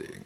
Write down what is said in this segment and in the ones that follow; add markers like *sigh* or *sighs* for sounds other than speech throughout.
ending.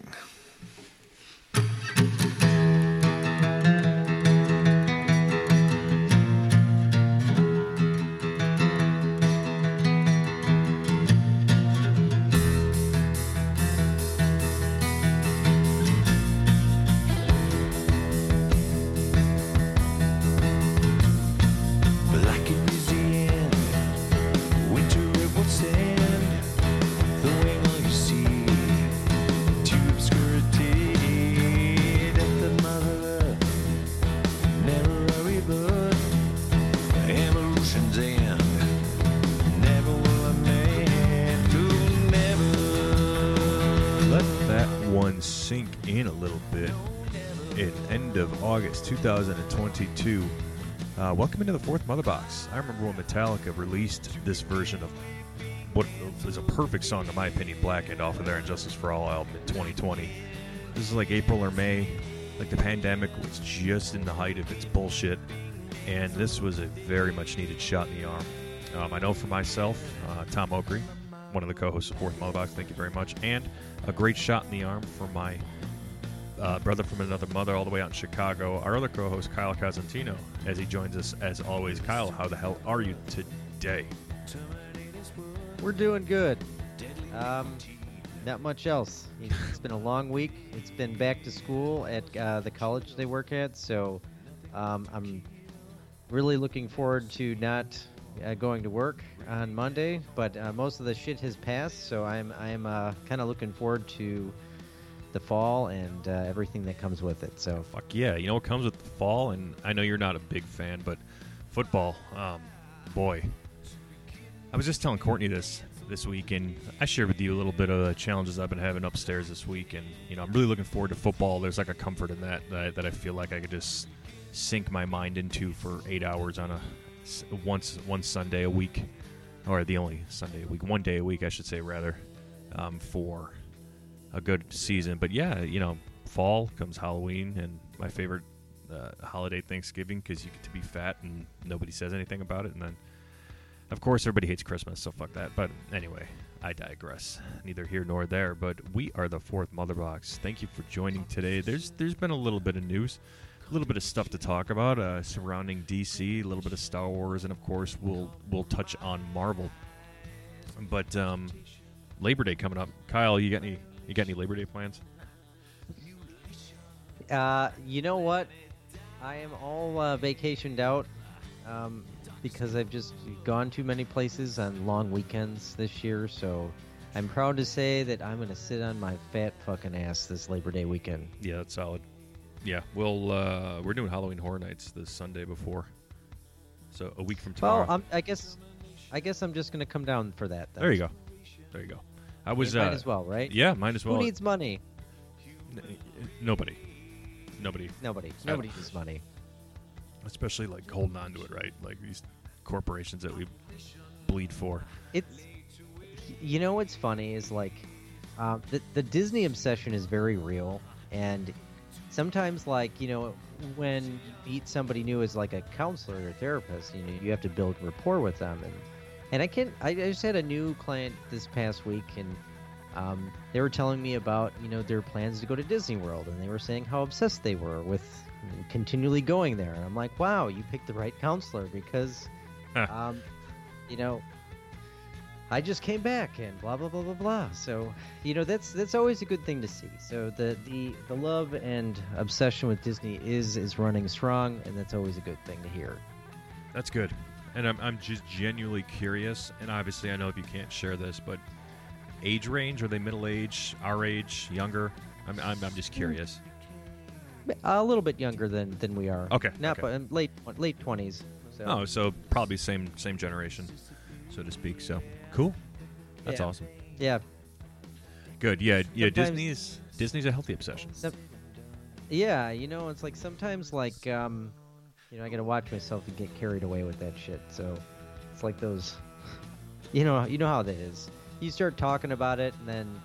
August 2022. Uh, welcome into the fourth Mother Box. I remember when Metallica released this version of what was a perfect song, in my opinion, Blackened, off of their And Justice for All album in 2020. This is like April or May. Like the pandemic was just in the height of its bullshit, and this was a very much needed shot in the arm. Um, I know for myself, uh, Tom Oakry, one of the co-hosts of Fourth Mother Box, thank you very much, and a great shot in the arm for my uh, brother from another mother all the way out in Chicago, our other co-host Kyle Cosentino, as he joins us as always. Kyle, how the hell are you today? We're doing good. Um, not much else. It's been a long week. It's been back to school at uh, the college they work at, so um, I'm really looking forward to not uh, going to work on Monday. But uh, most of the shit has passed, so I'm I'm uh, kind of looking forward to the fall and uh, everything that comes with it. So Fuck yeah! You know what comes with the fall, and I know you're not a big fan, but football, um, boy. I was just telling Courtney this this week, and I shared with you a little bit of the challenges I've been having upstairs this week, and you know I'm really looking forward to football. There's like a comfort in that that, I- that I feel like I could just sink my mind into for eight hours on a once one Sunday a week, or the only Sunday a week, one day a week, I should say rather, um, for a good season. But yeah, you know, fall comes Halloween, and my favorite uh, holiday Thanksgiving because you get to be fat and nobody says anything about it, and then. Of course, everybody hates Christmas, so fuck that. But anyway, I digress. Neither here nor there. But we are the fourth Mother Box. Thank you for joining today. There's there's been a little bit of news, a little bit of stuff to talk about uh, surrounding DC, a little bit of Star Wars, and of course we'll we'll touch on Marvel. But um, Labor Day coming up. Kyle, you got any you got any Labor Day plans? Uh, you know what? I am all uh, vacationed out um, because I've just gone too many places on long weekends this year. So I'm proud to say that I'm going to sit on my fat fucking ass this Labor Day weekend. Yeah, that's solid. Yeah, we'll uh, we're doing Halloween Horror Nights this Sunday before, so a week from tomorrow. Well, I'm, I guess, I guess I'm just going to come down for that. Then. there you go. There you go. I was might uh, as well, right? Yeah, might as well. Who needs money? N- nobody. Nobody. Nobody. Nobody needs money. Especially like holding on to it, right? Like these corporations that we bleed for. It's, you know, what's funny is like, uh, the the Disney obsession is very real, and sometimes like you know when you meet somebody new as like a counselor or therapist, you know you have to build rapport with them, and and I can I I just had a new client this past week, and um, they were telling me about you know their plans to go to Disney World, and they were saying how obsessed they were with continually going there, and I'm like, wow, you picked the right counselor because, Huh. um, you know. I just came back and blah blah blah blah blah. So, you know, that's that's always a good thing to see. So the the the love and obsession with Disney is is running strong, and that's always a good thing to hear. That's good. And I'm, I'm just genuinely curious. And obviously, I know if you can't share this, but age range? Are they middle age, our age, younger? I'm, I'm, I'm just curious. A little bit younger than than we are. Okay, Not okay. but um, late late twenties. So. Oh, so probably same same generation, so to speak. So cool. That's Yeah. awesome. Yeah. Good. Yeah. Yeah. Sometimes- Disney's Disney's a healthy obsession. Yeah, you know, it's like sometimes like um, you know, I gotta watch myself and get carried away with that shit. So it's like those, *laughs* you know, you know how that is. You start talking about it, and then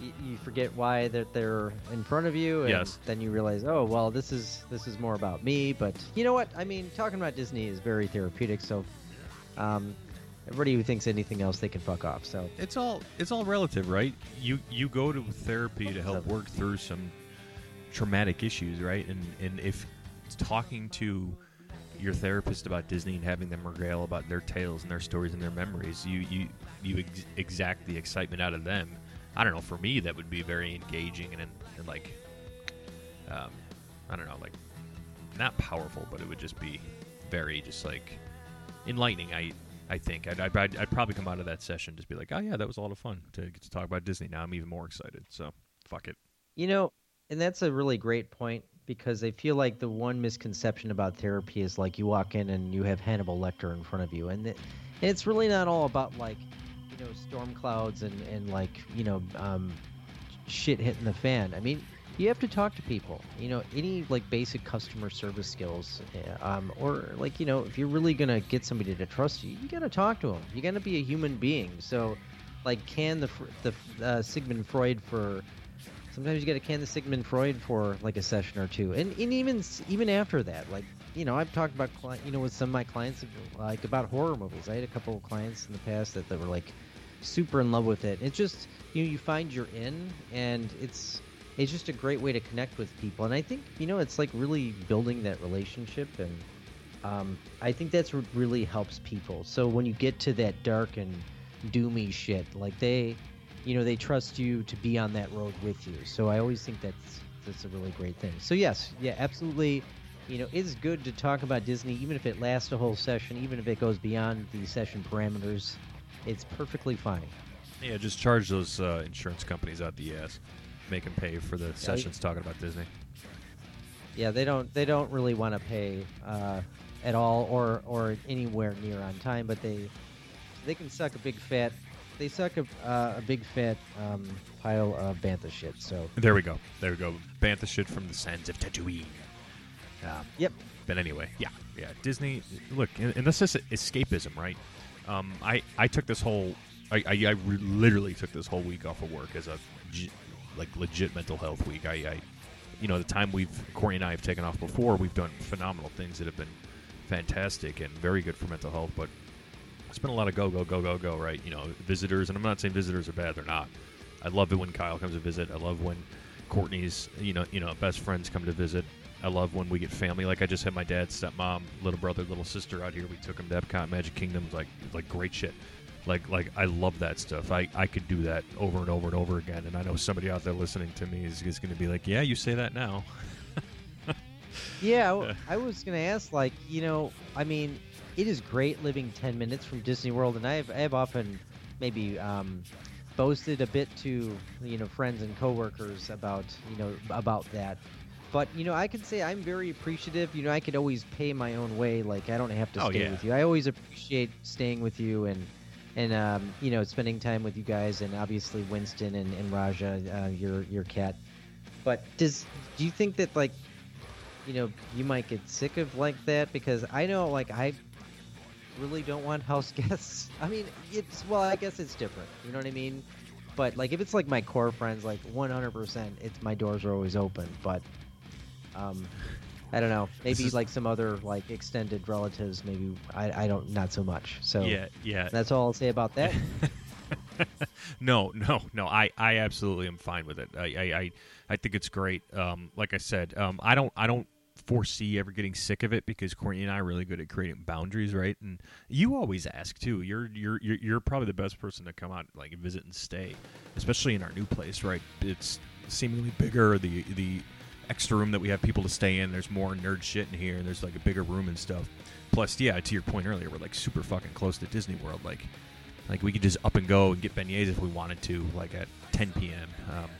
y- you forget why that they're in front of you, and Yes. then you realize, oh well, this is this is more about me. But you know what? I mean, talking about Disney is very therapeutic. So, um, everybody who thinks anything else, they can fuck off. So It's all it's all relative, right? You you go to therapy to help work through some traumatic issues, right? And and if talking to your therapist about Disney and having them regale about their tales and their stories and their memories, you you you ex- exact the excitement out of them. I don't know. For me, that would be very engaging and, and like, um, I don't know, like not powerful, but it would just be very just like enlightening. I I think I'd, I'd, I'd probably come out of that session just be like, oh yeah, that was a lot of fun to get to talk about Disney. Now I'm even more excited. So fuck it. You know, and that's a really great point because I feel like the one misconception about therapy is like you walk in and you have Hannibal Lecter in front of you, and it, it's really not all about like you know storm clouds and and like you know um, shit hitting the fan. I mean, you have to talk to people. You know, any like basic customer service skills, uh, um, or like you know, if you're really gonna get somebody to trust you, you gotta talk to them. You gotta be a human being. So, like, can the the uh, Sigmund Freud for sometimes you got to can the Sigmund Freud for like a session or two, and, and even even after that, like you know, I've talked about cli- you know with some of my clients like about horror movies. I had a couple of clients in the past that, that were like super in love with it. It's just you know you find you're in, and it's it's just a great way to connect with people. And I think you know it's like really building that relationship, and um, I think that's what really helps people. So when you get to that dark and doomy shit, like they you know they trust you to be on that road with you so i always think that's that's a really great thing so yes yeah absolutely you know it's good to talk about disney even if it lasts a whole session even if it goes beyond the session parameters it's perfectly fine Yeah, just charge those uh, insurance companies out the ass. Make them pay for the sessions talking about Disney. yeah they don't they don't really want to pay uh, at all or or anywhere near on time but they they can suck a big fat they suck a, uh, a big fat um, pile of bantha shit so There we go. There we go. Bantha shit from the sands of Tatooine. Um, yep But anyway, yeah, yeah. Disney. Look, and, and this is escapism, right? Um, I I took this whole, I I, I re- literally took this whole week off of work as a, g- like legit mental health week. I, I, you know, the time we've Corey and I have taken off before, we've done phenomenal things that have been fantastic and very good for mental health. But it's been a lot of go go go go go, right? You know, visitors, and I'm not saying visitors are bad; they're not. I love it when Kyle comes to visit. I love when Courtney's, you know, you know, best friends come to visit. I love when we get family. Like I just had my dad, stepmom, little brother, little sister out here. We took them to Epcot, Magic Kingdom. Like, like great shit. Like, like I love that stuff. I, I could do that over and over and over again. And I know somebody out there listening to me is, is going to be like, yeah, you say that now. *laughs* Yeah, I- I was gonna ask, like, you know, I mean, it is great living ten minutes from Disney World, and I have, I have often maybe um, boasted a bit to you know friends and coworkers about you know about that. But you know, I can say I'm very appreciative. You know, I could always pay my own way. Like, I don't have to Oh, stay yeah. with you. I always appreciate staying with you and and um, you know spending time with you guys, and obviously Winston and, and Raja, uh, your your cat. But does do you think that like you know, you might get sick of like that because I know, like, I really don't want house *laughs* guests. I mean, it's well, I guess it's different. You know what I mean? But like, if it's like my core friends, like 100%, it's my doors are always open. But um, I don't know. Maybe is- like some other like extended relatives. Maybe I, I don't not so much. So yeah, yeah. that's all I'll say about that. *laughs* no, no, no. I, I absolutely am fine with it. I, I, I, I think it's great. Um, like I said, um, I don't, I don't foresee ever getting sick of it because Courtney and I are really good at creating boundaries, right? And you always ask too. You're, you're, you're, probably the best person to come out, like visit and stay, especially in our new place, right? It's seemingly bigger. The, the extra room that we have people to stay in. There's more nerd shit in here, and there's like a bigger room and stuff. Plus, yeah, to your point earlier, we're like super fucking close to Disney World, like. Like we could just up and go and get beignets if we wanted to, like at 10 p.m. Um,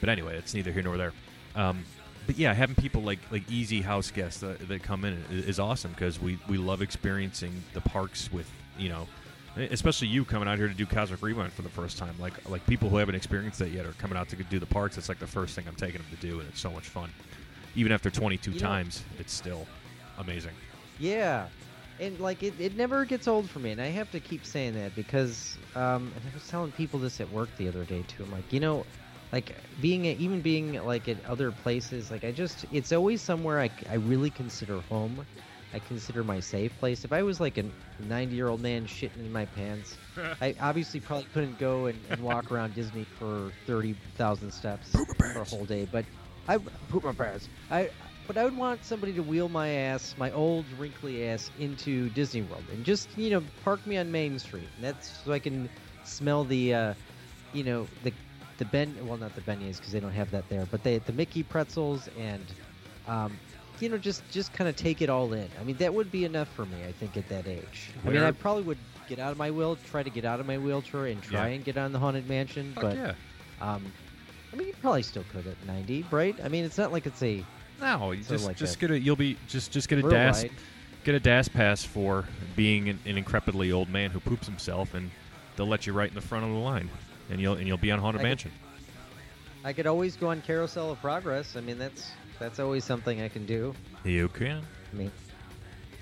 but anyway, it's neither here nor there. Um, but yeah, having people like like easy house guests that, that come in is, is awesome because we we love experiencing the parks with you know, especially you coming out here to do Cosmic Rewind for the first time. Like like people who haven't experienced that yet are coming out to do the parks. It's like the first thing I'm taking them to do, and it's so much fun. Even after 22 You know- times, it's still amazing. Yeah, and like it, it never gets old for me, and I have to keep saying that because um, and I was telling people this at work the other day too. I'm like, you know, like being at, even being like at other places, like I just it's always somewhere I, I really consider home, I consider my safe place. If I was like a 90 year old man shitting in my pants, *laughs* I obviously probably couldn't go and, and walk *laughs* around Disney for 30,000 steps for a whole day. But I poop my pants. I but I would want somebody to wheel my ass, my old wrinkly ass, into Disney World and just you know park me on Main Street. And that's so I can smell the, uh, you know the the ben well not the beignets because they don't have that there, but they the Mickey pretzels and. Um, you know, just just kind of take it all in. I mean, that would be enough for me. I think at that age. I mean, I probably would get out of my wheel, try to get out of my wheelchair, and try Yeah. and get on the haunted mansion. Fuck but yeah. um, I mean, you probably still could at 90, right? I mean, it's not like it's a No, you just like just get a you'll be just just get a DAS get a DAS pass for being an, an increpidly old man who poops himself, and they'll let you right in the front of the line, and you'll and you'll be on Haunted I could- Mansion. I could always go on Carousel of Progress. I mean, that's that's always something I can do. You can. I mean,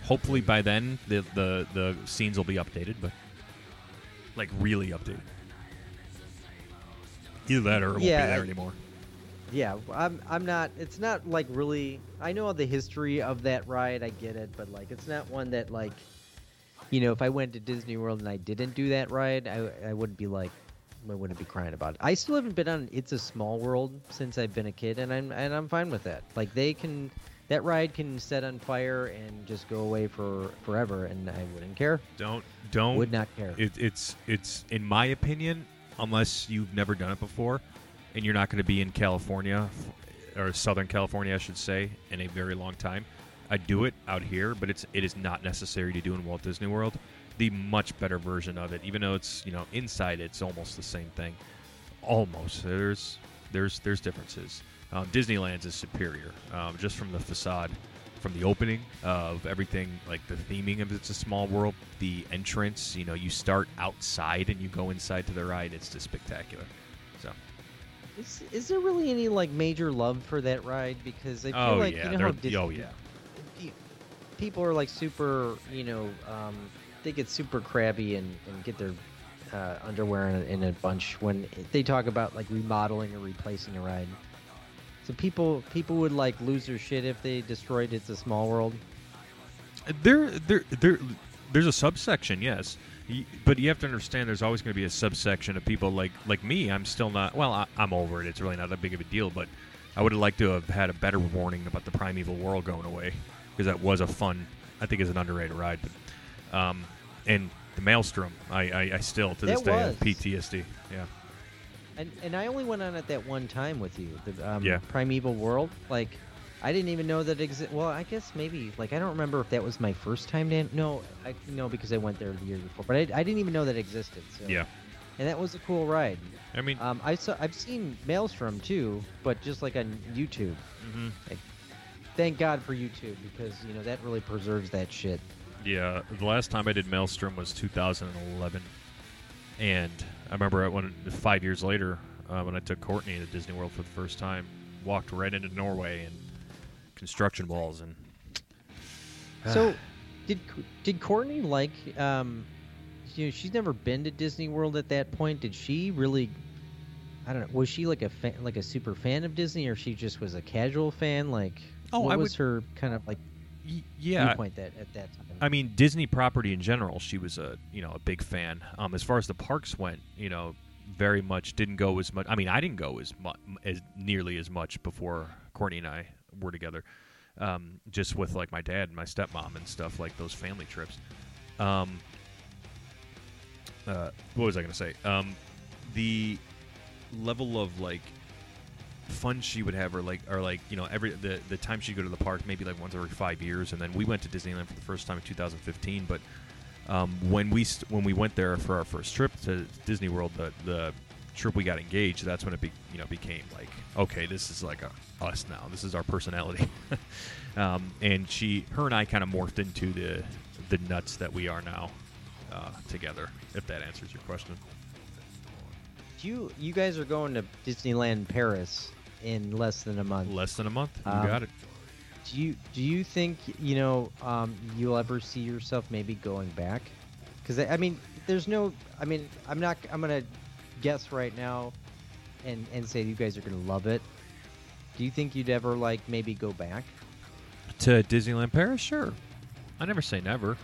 Hopefully by then the the the scenes will be updated, but like really updated. Either that or it won't Yeah, be there I- anymore. yeah, I'm I'm not. It's not like really. I know the history of that ride. I get it, but like, it's not one that like, you know, if I went to Disney World and I didn't do that ride, I I wouldn't be like. I wouldn't be crying about it. I still haven't been on It's a Small World since I've been a kid, and I'm and I'm fine with that. Like they can, that ride can set on fire and just go away for forever, and I wouldn't care. Don't don't Would not care. It, it's it's in my opinion, unless you've never done it before, and you're not going to be in California or Southern California, I should say, in a very long time. I do it out here, but it's it is not necessary to do in Walt Disney World. The much better version of it, even though it's you know inside, it's almost the same thing. Almost there's there's there's differences. Um, Disneyland's is superior, um, just from the facade, from the opening of everything, like the theming of It's a Small World, the entrance. You know, you start outside and you go inside to the ride. It's just spectacular. So, Is, is there really any like major love for that ride? Because I feel oh like yeah, you know how Disney, oh yeah, people are like super, you know, um, they get super crabby and, and get their uh, underwear in a, in a bunch when they talk about like remodeling or replacing a ride. So people people would like lose their shit if they destroyed It's a Small World. there, there, there, there's a subsection, yes, but you have to understand there's always going to be a subsection of people like like me. I'm still not. Well, I, I'm over it. It's really not that big of a deal, but I would have liked to have had a better warning about the primeval world going away because that was a fun. I think is an underrated ride, but um, and the Maelstrom, I, I, I still to this That day have. PTSD. Yeah. And and I only went on it that one time with you. The um, Yeah. Primeval World. Like, I didn't even know that existed. Well, I guess maybe. Like, I don't remember if that was my first time. Dan- no, I no because I went there the year before. But I, I didn't even know that existed. So. Yeah. And that was a cool ride. I mean, Um, I saw I've seen Maelstrom too, but just like on YouTube. Mm-hmm. Thank God for YouTube because you know that really preserves that shit. Yeah, the last time I did Maelstrom was 2011, and I remember it when five years later uh, when I took Courtney to Disney World for the first time, walked right into Norway and construction walls and. *sighs* So, did did Courtney like? Um, you know, she's never been to Disney World at that point. Did she really? I don't know. Was she like a fan, like a super fan of Disney, or she just was a casual fan? Like, Oh, what I was would- her kind of like Y- yeah, viewpoint that at that time? I mean Disney property in general. She was a you know a big fan. Um, as far as the parks went, you know, very much didn't go as much. I mean, I didn't go as much as nearly as much before Courtney and I were together. Um, just with like my dad and my stepmom and stuff like those family trips. Um, uh, what was I going to say? Um, the level of like fun she would have, or like, or like, you know, every the the time she'd go to the park, maybe like once every five years, and then we went to Disneyland for the first time in 2015. But um, when we st- when we went there for our first trip to Disney World, the the trip we got engaged, that's when it be, you know became like, okay, this is like a, us now. This is our personality. *laughs* um, and she, her, and I kind of morphed into the the nuts that we are now uh, together. If that answers your question. you you guys are going to Disneyland Paris in less than a month. Less than a month. You Um, got it. Do you do you think you know um, you'll ever see yourself maybe going back? Because I, I mean, there's no. I mean, I'm not. I'm gonna guess right now, and and say you guys are gonna love it. Do you think you'd ever like maybe go back? To Disneyland Paris, sure. I never say never.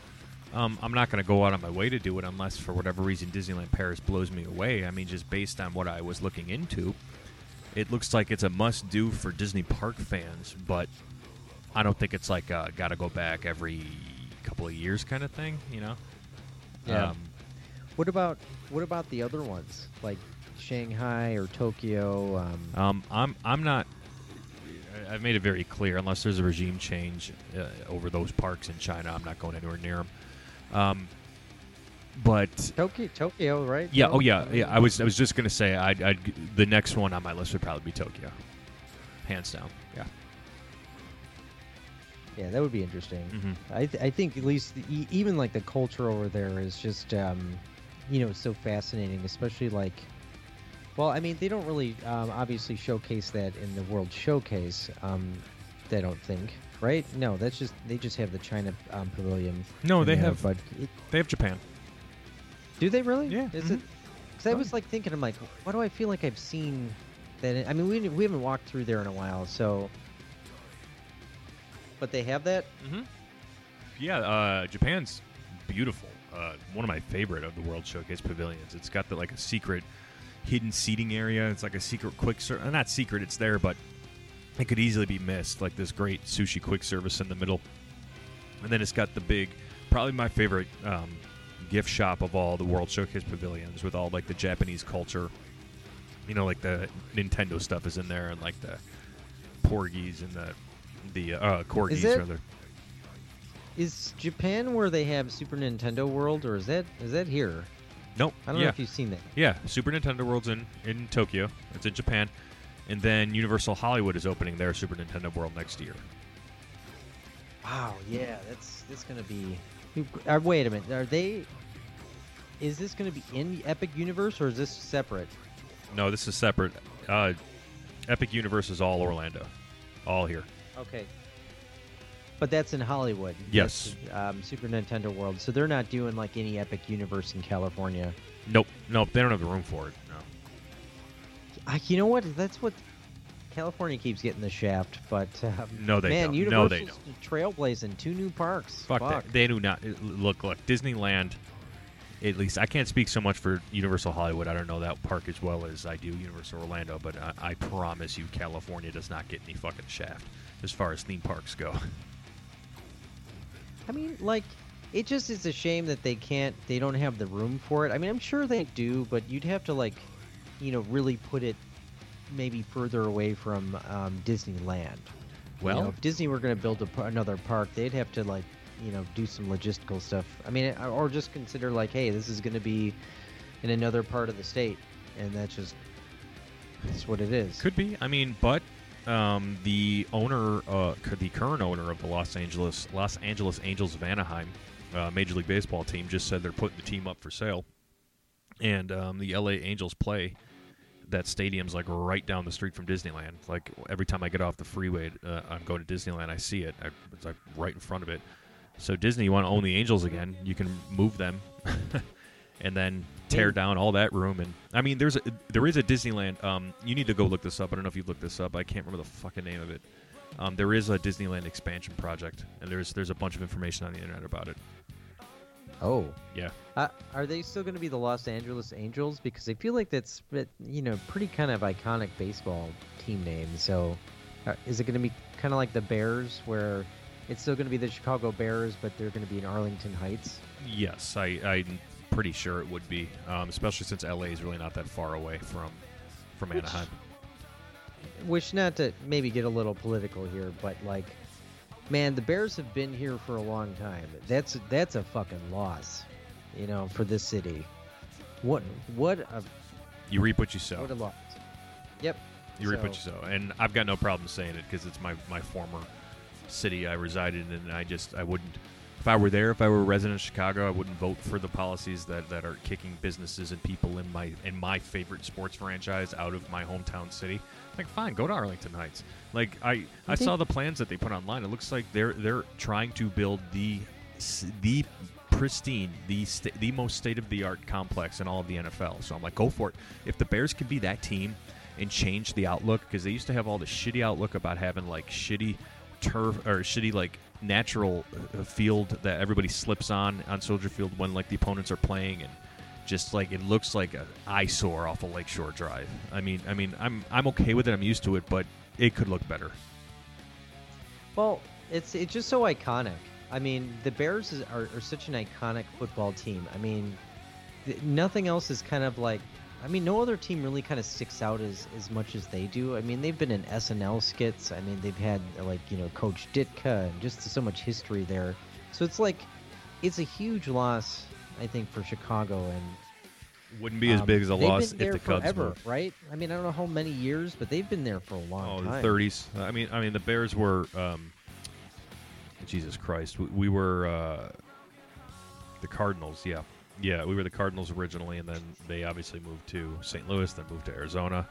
Um, I'm not going to go out on my way to do it unless, for whatever reason, Disneyland Paris blows me away. I mean, just based on what I was looking into, it looks like it's a must do for Disney park fans, but I don't think it's like uh, got to go back every couple of years kind of thing, you know? Yeah. Um, What about what about the other ones like Shanghai or Tokyo? Um, Um, I'm I'm not. I've made it very clear. Unless there's a regime change uh, over those parks in China, I'm not going anywhere near them. But Tokyo, Tokyo, right? yeah, oh yeah, yeah. I was I was just gonna say I'd, I'd the next one on my list would probably be Tokyo, hands down. Yeah. Yeah, that would be interesting. hmm I, th- I think at least the, even like the culture over there is just um, you know so fascinating, especially like. Well, I mean, they don't really um, obviously showcase that in the World Showcase. Um, they don't think, right? No, that's just they just have the China um, Pavilion. No, they there, have But it, they have Japan. Do they really? Yeah, Is mhm. it? Because I was like thinking, I'm like, why do I feel like I've seen that? I mean, we we haven't walked through there in a while, so. But they have that. Mm-hmm. Yeah, uh, Japan's beautiful. Uh, one of my favorite of the World Showcase pavilions. It's got the like a secret hidden seating area. It's like a secret quick service. Not secret, it's there, but it could easily be missed. Like this great sushi quick service in the middle, and then it's got the big, probably my favorite um, gift shop of all the World Showcase pavilions with all like the Japanese culture. You know, like the Nintendo stuff is in there, and like the porgies and the the uh, corgis it- rather. Is Japan where they have Super Nintendo World, or is that is that here? Nope. I don't yeah. know if you've seen that. Yeah, Super Nintendo World's in in Tokyo. It's in Japan, and then Universal Hollywood is opening their Super Nintendo World next year. Wow, yeah, that's that's gonna be. Uh, wait a minute, are they? Is this gonna be in the Epic Universe or is this separate? No, this is separate. Uh, Epic Universe is all Orlando, all here. Okay. But that's in Hollywood. Yes. That's, um, Super Nintendo World. So they're not doing like any Epic Universe in California. Nope, nope, they don't have the room for it. No. Uh, you know what? That's what California keeps getting the shaft. But um, No, they man, don't. Universal's No, they don't. trailblazing two new parks. Fuck, that. They do not look. Look, Disneyland. At least I can't speak so much for Universal Hollywood. I don't know that park as well as I do Universal Orlando, but I, I promise you, California does not get any fucking shaft as far as theme parks go. I mean, like, it just is a shame that they can't. They don't have the room for it. I mean, I'm sure they do, but you'd have to like, you know, really put it maybe further away from um, Disneyland. You know, Well, if Disney were going to build a, another park, they'd have to like, you know, do some logistical stuff. I mean, or- or just consider like, hey, this is going to be in another part of the state, and that's just that's what it is. Could be. I mean, but um, the owner, uh, the current owner of the Los Angeles Los Angeles Angels of Anaheim uh, Major League Baseball team, just said they're putting the team up for sale, and um, the LA Angels play. That stadium's like right down the street from Disneyland. Like every time I get off the freeway, uh, I'm going to Disneyland. I see it. I, it's like right in front of it. So Disney, you want to own the Angels again? You can move them, *laughs* and then tear down all that room. And I mean, there's a, there is a Disneyland. Um, you need to go look this up. I don't know if you've looked this up. I can't remember the fucking name of it. Um, there is a Disneyland expansion project, and there's there's a bunch of information on the internet about it. Oh, Yeah, Uh, are they still going to be the Los Angeles Angels? Because I feel like that's you know pretty kind of iconic baseball team name. So, uh, is it going to be kind of like the Bears, where it's still going to be the Chicago Bears, but they're going to be in Arlington Heights? yes, I I'm pretty sure it would be, um, especially since LA is really not that far away from from Which- Anaheim. Which, not to maybe get a little political here, but like, man, the Bears have been here for a long time. That's that's a fucking loss, you know, for this city. What what a You reap what you sow. what a loss. Yep. You reap what you sow, and I've got no problem saying it because it's my my former city I resided in, and I just I wouldn't. If I were there, if I were a resident of Chicago, I wouldn't vote for the policies that, that are kicking businesses and people in my in my favorite sports franchise out of my hometown city. Like, fine, go to Arlington Heights. Like, I I saw the plans that they put online. It looks like they're they're trying to build the the pristine, the sta- the most state of the art complex in all of the NFL. So I'm like, go for it. If the Bears can be that team and change the outlook, because they used to have all the shitty outlook about having like shitty turf or shitty like natural uh, field that everybody slips on on Soldier Field when like the opponents are playing and just like it looks like an eyesore off a Lakeshore Drive. I mean, I mean, I'm I'm okay with it. I'm used to it, but it could look better. Well, it's it's just so iconic. I mean, the Bears are, are such an iconic football team. I mean, th- nothing else is kind of like. I mean, no other team really kind of sticks out as as much as they do. I mean, they've been in SNL skits. I mean, they've had like you know Coach Ditka and just so much history there. So it's like, it's a huge loss, I think, for Chicago and Wouldn't be as um, big as a loss if the Cubs forever, moved. right? I mean, I don't know how many years, but they've been there for a long time. Oh, time. the 30s. I mean, I mean, the Bears were. Um, Jesus Christ, we, we were uh, the Cardinals. Yeah, yeah, we were the Cardinals originally, and then they obviously moved to St. Louis, then moved to Arizona.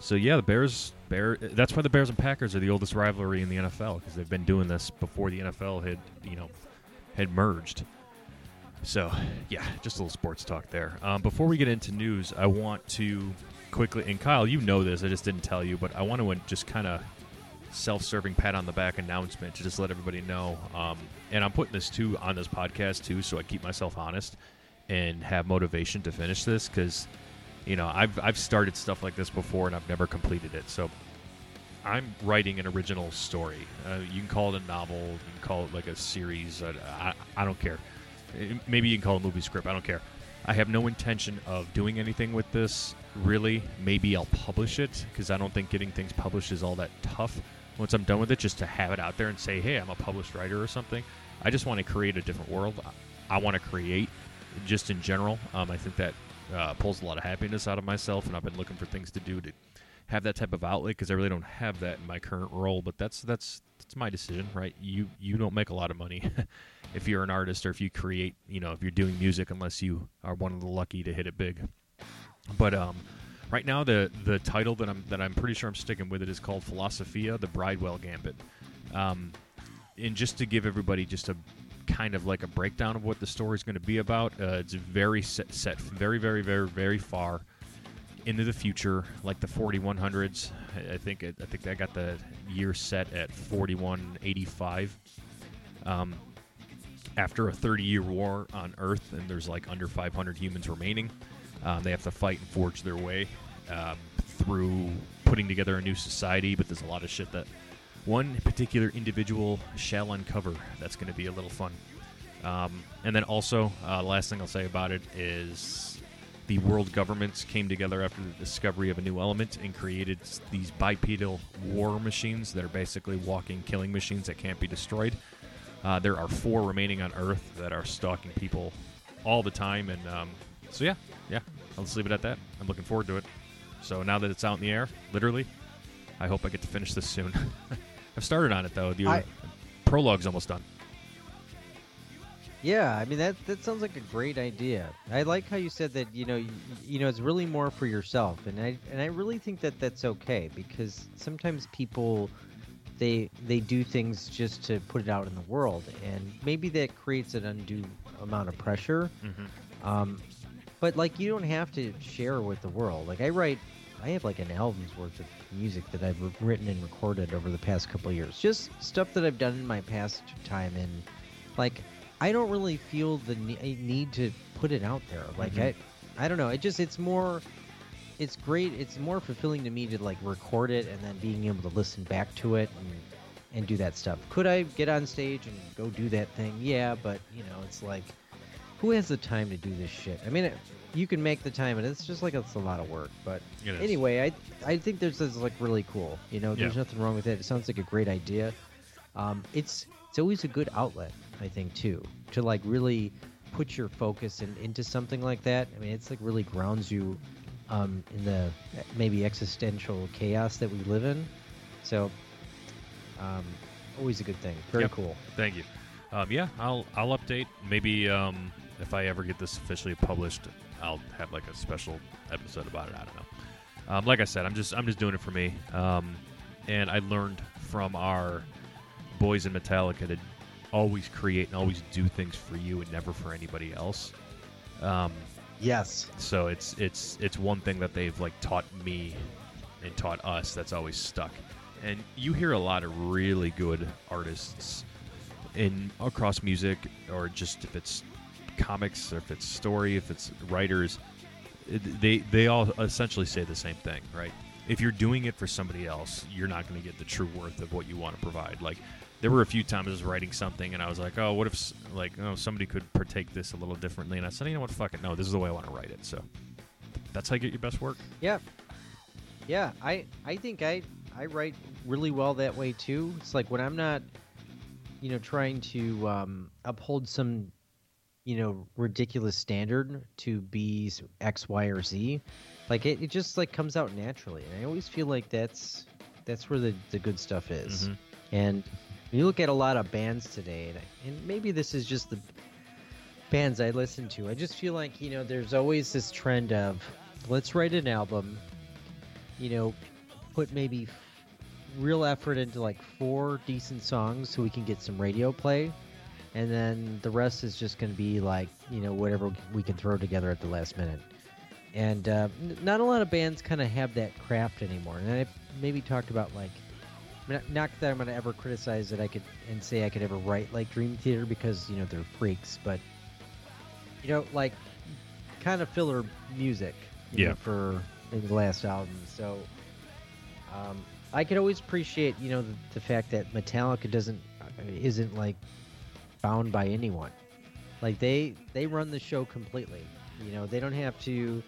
So yeah, the Bears. Bear. That's why the Bears and Packers are the oldest rivalry in the NFL because they've been doing this before the NFL had you know had merged. So, yeah, just a little sports talk there. Um, before we get into news, I want to quickly, and Kyle, you know this, I just didn't tell you, but I want to just kind of self-serving pat on the back announcement to just let everybody know. Um, and I'm putting this too on this podcast too, so I keep myself honest and have motivation to finish this because, you know, I've I've started stuff like this before and I've never completed it. So I'm writing an original story. Uh, you can call it a novel. You can call it like a series. I, I, I don't care. Maybe you can call it a movie script. I don't care. I have no intention of doing anything with this. Really, maybe I'll publish it because I don't think getting things published is all that tough. Once I'm done with it, just to have it out there and say, "Hey, I'm a published writer" or something. I just want to create a different world. I want to create, just in general. Um, I think that uh, pulls a lot of happiness out of myself, and I've been looking for things to do to have that type of outlet because I really don't have that in my current role. But that's that's that's my decision, right? You you don't make a lot of money *laughs* if you're an artist or if you create, you know, if you're doing music, unless you are one of the lucky to hit it big. But um, right now the the title that I'm that I'm pretty sure I'm sticking with it is called Philosophia: The Bridewell Gambit. Um, and just to give everybody just a kind of like a breakdown of what the story is going to be about, uh, it's very set, set very very very very far into the future, like the 4100s. I- think it, I think I got the year set at 4185. Um, after a 30 year war on Earth, and there's like under 500 humans remaining, um, they have to fight and forge their way um, through putting together a new society. But there's a lot of shit that one particular individual shall uncover. That's going to be a little fun. Um, and then also, uh, last thing I'll say about it is the world governments came together after the discovery of a new element and created these bipedal war machines that are basically walking killing machines that can't be destroyed. Uh, there are four remaining on Earth that are stalking people all the time, and um, so yeah, yeah, I'll just leave it at that. I'm looking forward to it. So now that it's out in the air, literally, I hope I get to finish this soon. *laughs* I've started on it though. The I- prologue's almost done. Yeah, I mean that that sounds like a great idea. I like how you said that. You know, you, you know, it's really more for yourself, and I and I really think that that's okay because sometimes people they they do things just to put it out in the world, and maybe that creates an undue amount of pressure. Mm-hmm. Um, but like you don't have to share with the world. Like I write, I have like an album's worth of music that I've written and recorded over the past couple years. Just stuff that I've done in my past time, and like I don't really feel the ne- need to put it out there. Like Mhm. I, I don't know. It just it's more. It's great. It's more fulfilling to me to like record it and then being able to listen back to it and and do that stuff. Could I get on stage and go do that thing? Yeah, but you know, it's like who has the time to do this shit? I mean, you can make the time, and it's just like it's a lot of work. But anyway, I I think this is like really cool. You know, there's Yeah. nothing wrong with it. It sounds like a great idea. Um, it's it's always a good outlet, I think, too, to like really put your focus in, into something like that. I mean, it's like really grounds you um, in the maybe existential chaos that we live in. So, um, always a good thing. Very Yep. cool. Thank you. Um, yeah, I'll I'll update. Maybe um, if I ever get this officially published, I'll have like a special episode about it. I don't know. Um, like I said, I'm just I'm just doing it for me. Um, and I learned from our boys in Metallica to always create and always do things for you and never for anybody else. Um, Yes. so it's it's it's one thing that they've like taught me and taught us that's always stuck. And you hear a lot of really good artists in across music or just if it's comics if it's story, if it's writers, they they all essentially say the same thing, right? If you're doing it for somebody else, you're not going to get the true worth of what you want to provide. Like there were a few times I was writing something and I was like, oh, what if like oh somebody could partake this a little differently? And I said, you know what, fuck it, no, this is the way I want to write it. So that's how you get your best work. Yeah. Yeah, I I think I I write really well that way too. It's like when I'm not you know trying to um, uphold some you know ridiculous standard to be X, Y, or Z, like it, it just like comes out naturally. And I always feel like that's that's where the, the good stuff is. Mhm. And when you look at a lot of bands today, and, and maybe this is just the bands I listen to, I just feel like, you know, there's always this trend of let's write an album, you know, put maybe real effort into like four decent songs so we can get some radio play. And then the rest is just going to be like, you know, whatever we can throw together at the last minute. And uh, n- not a lot of bands kind of have that craft anymore. And I maybe talked about like, not that I'm going to ever criticize that I could and say I could ever write like Dream Theater because you know they're freaks, but you know, like kind of filler music, you know, for the last album. So um, I could always appreciate you know the, the fact that Metallica doesn't uh, isn't like bound by anyone. Like they they run the show completely. You know, they don't have to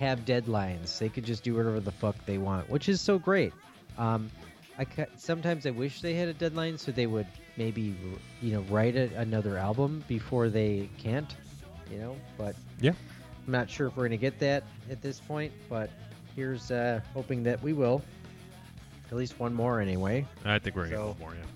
have deadlines. They could just do whatever the fuck they want, which is so great. Um, I ca- sometimes I wish they had a deadline so they would maybe you know write a, another album before they can't, you know. But Yeah. I'm not sure if we're gonna get that at this point. But here's uh, hoping that we will. At least one more anyway. I think we're gonna So- get one more. Yeah,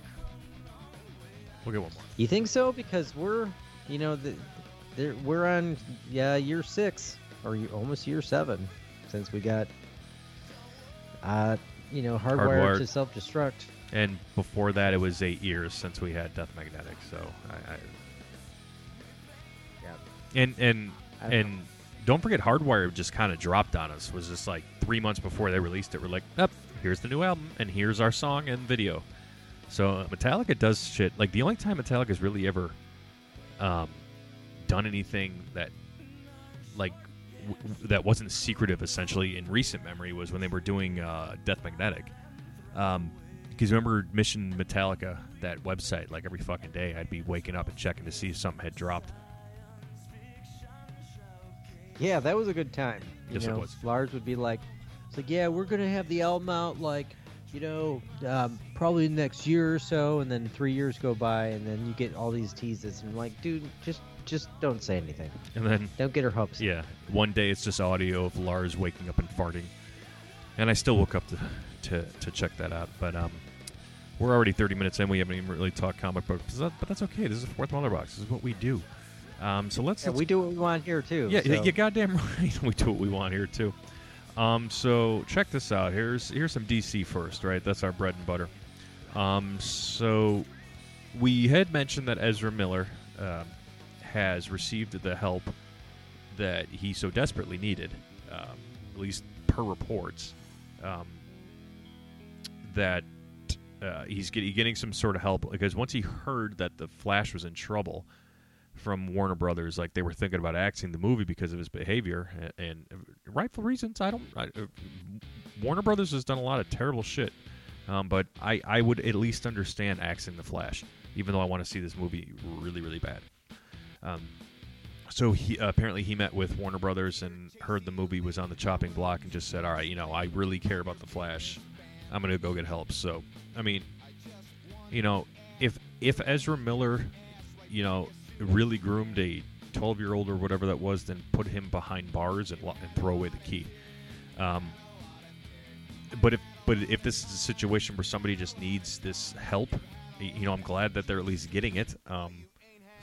we'll get one more. You think so? Because we're, you know, the, we're on yeah year six or almost year seven since we got, uh, you know, hardwired, Hardwired. to self destruct. And before that, it was eight years since we had Death Magnetic. So I, I Yeah. and and and don't forget, Hardwire just kind of dropped on us. Was just like three months before they released it. We're like, up, here's the new album, and here's our song and video. So uh, Metallica does shit. Like the only time Metallica's really ever um, done anything that like w- that wasn't secretive, essentially in recent memory, was when they were doing uh, Death Magnetic. Um, because remember Mission Metallica, that website, like every fucking day, I'd be waking up and checking to see if something had dropped. Yeah, that was a good time. You Yes, it was. Lars would be like, "It's like, yeah, we're gonna have the album out like, you know, um, probably next year or so." And then three years go by, and then you get all these teases, and I'm like, dude, just just don't say anything. And then Don't get her hopes. Yeah, one day it's just audio of Lars waking up and farting, and I still woke up to to, to check that out. But um, we're already 30 minutes in. We haven't even really talked comic books, but that's okay. This is the fourth Mother Box. This is what we do. Um, so let's, Yeah, let's we do what we want here too. yeah, so- you goddamn *laughs* right. we do what we want here too. Um, so check this out. Here's here's some DC first, right? That's our bread and butter. Um, so we had mentioned that Ezra Miller um, has received the help that he so desperately needed, um, at least per reports. Um, that uh, he's get, getting some sort of help because once he heard that the Flash was in trouble from Warner Brothers, like they were thinking about axing the movie because of his behavior and, and rightful reasons. I don't. I, uh, Warner Brothers has done a lot of terrible shit, um, but I I would at least understand axing the Flash, even though I want to see this movie really really bad. Um, so he apparently he met with Warner Brothers and heard the movie was on the chopping block and just said, "All right, you know, I really care about the Flash. I'm gonna go get help." So, I mean, you know, if if Ezra Miller, you know, really groomed a 12 year old or whatever that was, then put him behind bars and, and throw away the key. Um, but if but if this is a situation where somebody just needs this help, you know, I'm glad that they're at least getting it um,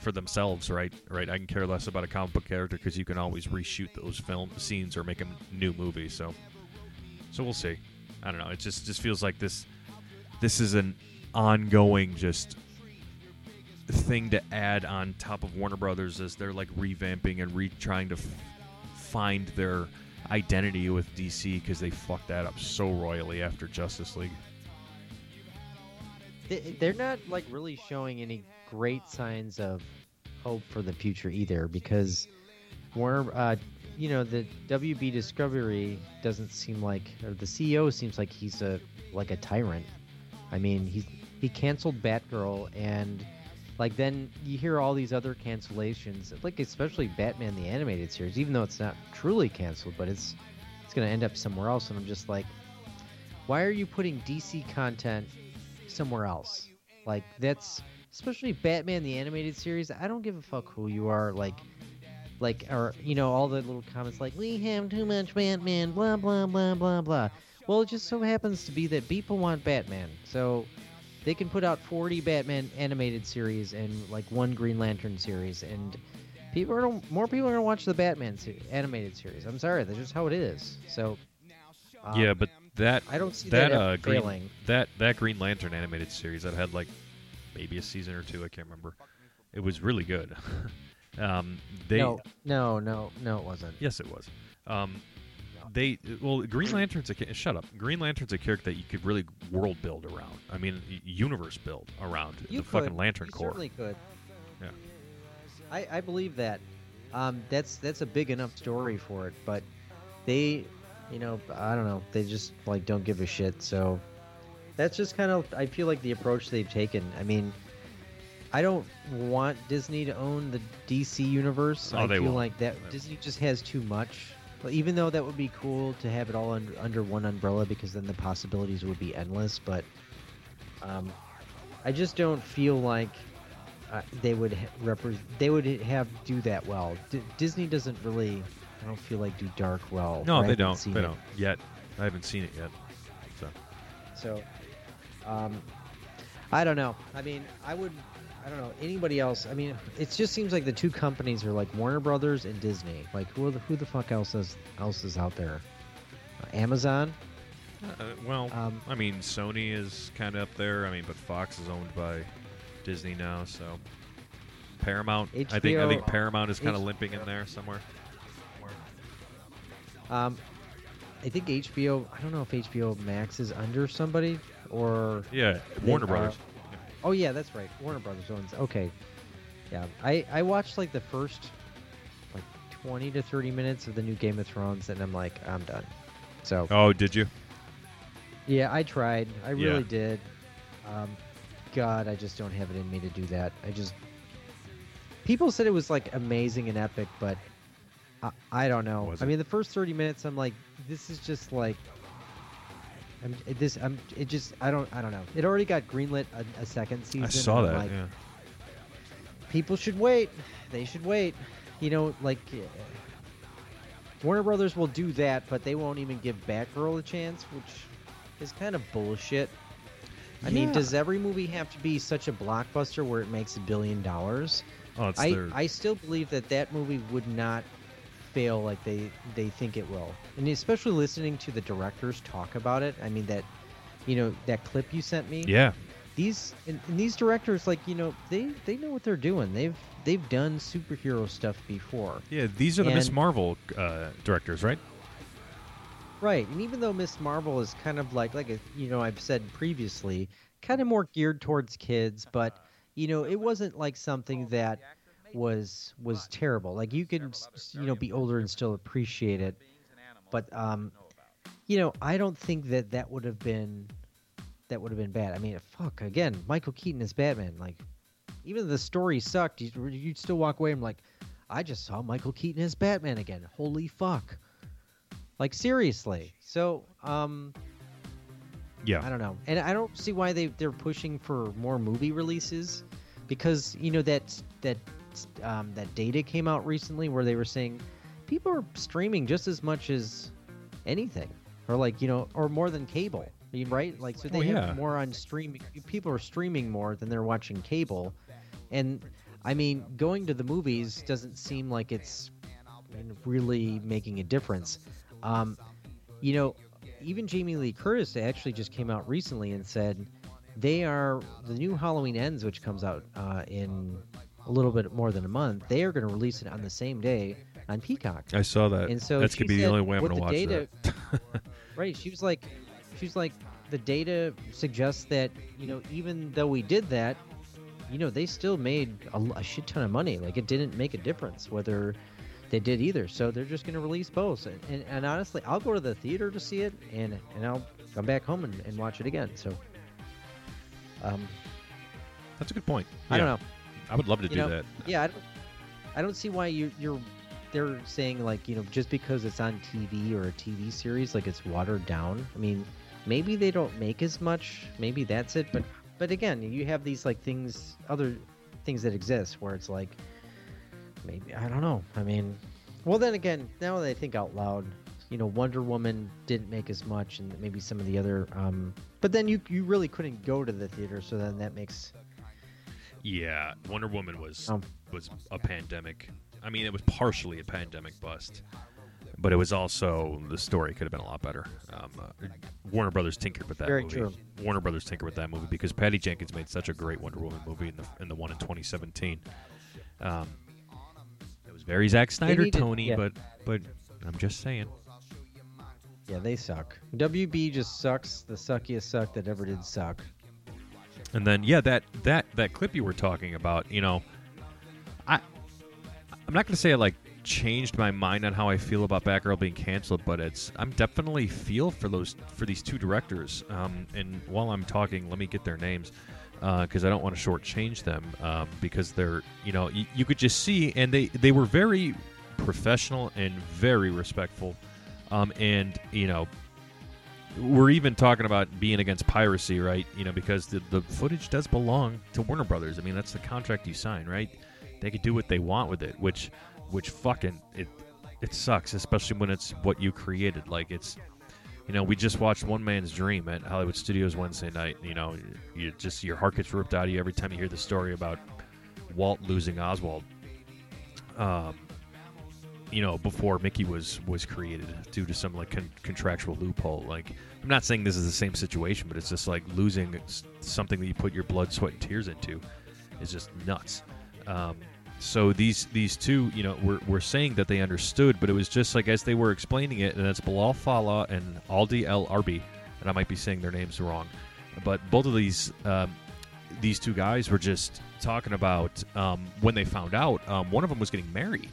for themselves, right? Right. I can care less about a comic book character because you can always reshoot those film scenes or make a new movie. So, so we'll see. I don't know. It just just feels like this this is an ongoing just thing to add on top of Warner Brothers as they're like revamping and re trying to f- find their identity with DC because they fucked that up so royally after Justice League. they- they're not like really showing any great signs of hope for the future either because Warner, uh, you know, the WB Discovery doesn't seem like, or the CEO seems like he's a like a tyrant. I mean, he's he canceled Batgirl and like then you hear all these other cancellations, like especially Batman the animated series, even though it's not truly canceled, but it's it's gonna end up somewhere else, and I'm just like, why are you putting DC content somewhere else? Like that's especially Batman the animated series. I don't give a fuck who you are. Like, like or you know all the little comments like we have too much Batman, blah blah blah blah blah. Well, it just so happens to be that people want Batman, so they can put out 40 Batman animated series and like one Green Lantern series, and people are more people are gonna watch the Batman se- animated series. I'm sorry, that's just how it is. So. um, yeah, but that I don't see that that, uh, Green, failing. that that Green Lantern animated series that had like maybe a season or two. I can't remember. It was really good. *laughs* um, they no, no, no, no, it wasn't. yes, it was. Um, they well, Green Lantern's a shut up. Green Lantern's a character that you could really world build around. I mean, universe build around You the fucking could. Lantern you Corps. certainly could. Yeah. I, I believe that. Um, that's that's a big enough story for it, but they, you know, I don't know. They just like don't give a shit. So that's just kind of I feel like the approach they've taken. I mean, I don't want Disney to own the DC universe. Oh, I they feel won't. like that Disney just has too much. Even though that would be cool to have it all under, under one umbrella, because then the possibilities would be endless. But um, I just don't feel like uh, they would ha- repre- they would have do that well. D- Disney doesn't really. I don't feel like do dark well. No, they don't. They it. don't yet. I haven't seen it yet. So So, um, I don't know. I mean, I would. I don't know anybody else. I mean, it just seems like the two companies are like Warner Brothers and Disney. Like, who the, who the fuck else is else is out there? Uh, Amazon. Uh, well, Um, I mean, Sony is kind of up there. I mean, but Fox is owned by Disney now, so Paramount. I think I think Paramount is kind of limping in there somewhere. Um, I think HBO. I don't know if HBO Max is under somebody or Yeah, Warner Brothers. Oh yeah, that's right. Warner Brothers owns. Okay, yeah. I I watched like the first like twenty to thirty minutes of the new Game of Thrones, and I'm like, I'm done. So Oh, did you? yeah, I tried. I Yeah. really did. Um, God, I just don't have it in me to do that. I just people said it was like amazing and epic, but I, I don't know. I mean, the first thirty minutes, I'm like, this is just like. I'm, it- this I'm it just I don't I don't know. It already got greenlit a, a second season. I saw that. like, yeah. people should wait. They should wait. You know, like uh, Warner Brothers will do that, but they won't even give Batgirl a chance, which is kind of bullshit. I mean, does every movie have to be such a blockbuster where it makes a billion dollars? Oh, it's I. I still believe that that movie would not fail like they they think it will, and especially listening to the directors talk about it. I mean that, you know, that clip you sent me yeah. these and, and these directors like you know they they know what they're doing they've they've done superhero stuff before Yeah, these are the Miss Marvel uh, directors, right? right and even though miss marvel is kind of like like a, you know i've said previously kind of more geared towards kids but you know it wasn't like something that was was terrible. Like you could you know be older and still appreciate it but um you know i don't think that that would have been that would have been bad. I mean fuck again michael keaton as batman like even if the story sucked. You, you'd still walk away and like i just saw michael keaton as batman again. Holy fuck. Like seriously. So um Yeah. I don't know, and I don't see why they they're pushing for more movie releases, because you know that that um, that data came out recently where they were saying people are streaming just as much as anything, or like you know, or more than cable, right? Like so they Oh, have more on streaming. People are streaming more than they're watching cable, and I mean, going to the movies doesn't seem like it's really making a difference. Um, you know, even Jamie Lee Curtis actually just came out recently and said they are the new Halloween Ends, which comes out uh, in a little bit more than a month. They are going to release it on the same day on Peacock. I saw that. And so That's gonna be the only way I'm gonna watch data, that. *laughs* right? She was like, she was like, the data suggests that you know even though we did that, you know they still made a shit ton of money. Like it didn't make a difference whether they did either. So they're just going to release both. And, and, and honestly, I'll go to the theater to see it, and and I'll come back home and, and watch it again. So. Um, That's a good point. I don't know. I would love to do know, that. Yeah, I don't, I don't see why you're, you're. They're saying like you know just because it's on TV or a TV series like it's watered down. I mean, maybe they don't make as much. Maybe that's it. But but again, you have these like things, other things that exist where it's like maybe I don't know. I mean, well then again, now that I think out loud, you know, Wonder Woman didn't make as much, and maybe some of the other. um But then you you really couldn't go to the theater, so then that makes Yeah, Wonder Woman was Um, was a pandemic. I mean, it was partially a pandemic bust, but it was also the story could have been a lot better. Um, uh, Warner Brothers tinkered with that Very movie. true. Warner Brothers tinkered with that movie because Patty Jenkins made such a great Wonder Woman movie in the in the one in 2017. Um, it was very Zack Snyder needed- Tony, yeah. but but I'm just saying. Yeah, they suck. WB just sucks. The suckiest suck that ever did suck. And then yeah, that that that clip you were talking about, you know, I I'm not to say I like changed my mind on how I feel about Batgirl being canceled, but it's I'm definitely feel for those for these two directors. Um, and while I'm talking, let me get their names because I don't want to shortchange them um, because they're you know y- you could just see and they they were very professional and very respectful, um, and you know we're even talking about being against piracy, right? You know, because the, the footage does belong to Warner Brothers. I mean, that's the contract you sign, right? They could do what they want with it, which, which fucking it, it sucks, especially when it's what you created. Like it's, you know, we just watched One Man's Dream at Hollywood Studios Wednesday night. You know, you just your heart gets ripped out of you every time you hear the story about Walt losing Oswald. Um, you know before Mickey was was created due to some like con- contractual loophole. Like I'm not saying this is the same situation, but it's just like losing something that you put your blood, sweat, and tears into is just nuts. Um, so these these two, you know, we're, we're saying that they understood, but it was just like as they were explaining it, and that's Bilall Fallah and Aldi El Arbi, and I might be saying their names wrong, but both of these um, these two guys were just talking about um, when they found out um, one of them was getting married.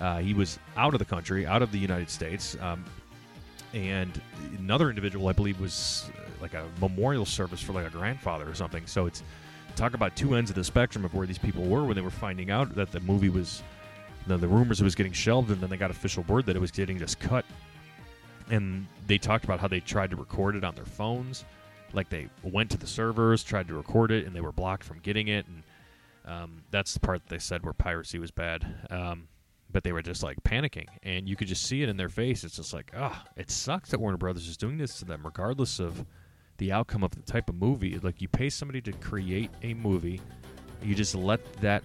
Uh, he was out of the country, out of the United States, um, and another individual, I believe, was uh, like a memorial service for like a grandfather or something. So it's talk about two ends of the spectrum of where these people were when they were finding out that the movie was, know, the rumors it was getting shelved, and then they got official word that it was getting just cut. And they talked about how they tried to record it on their phones, like they went to the servers, tried to record it, and they were blocked from getting it. And um, that's the part that they said where piracy was bad. Um, but they were just like panicking, and you could just see it in their face. It's just like, ah, it sucks that Warner Brothers is doing this to them, regardless of the outcome of the type of movie. Like you pay somebody to create a movie, you just let that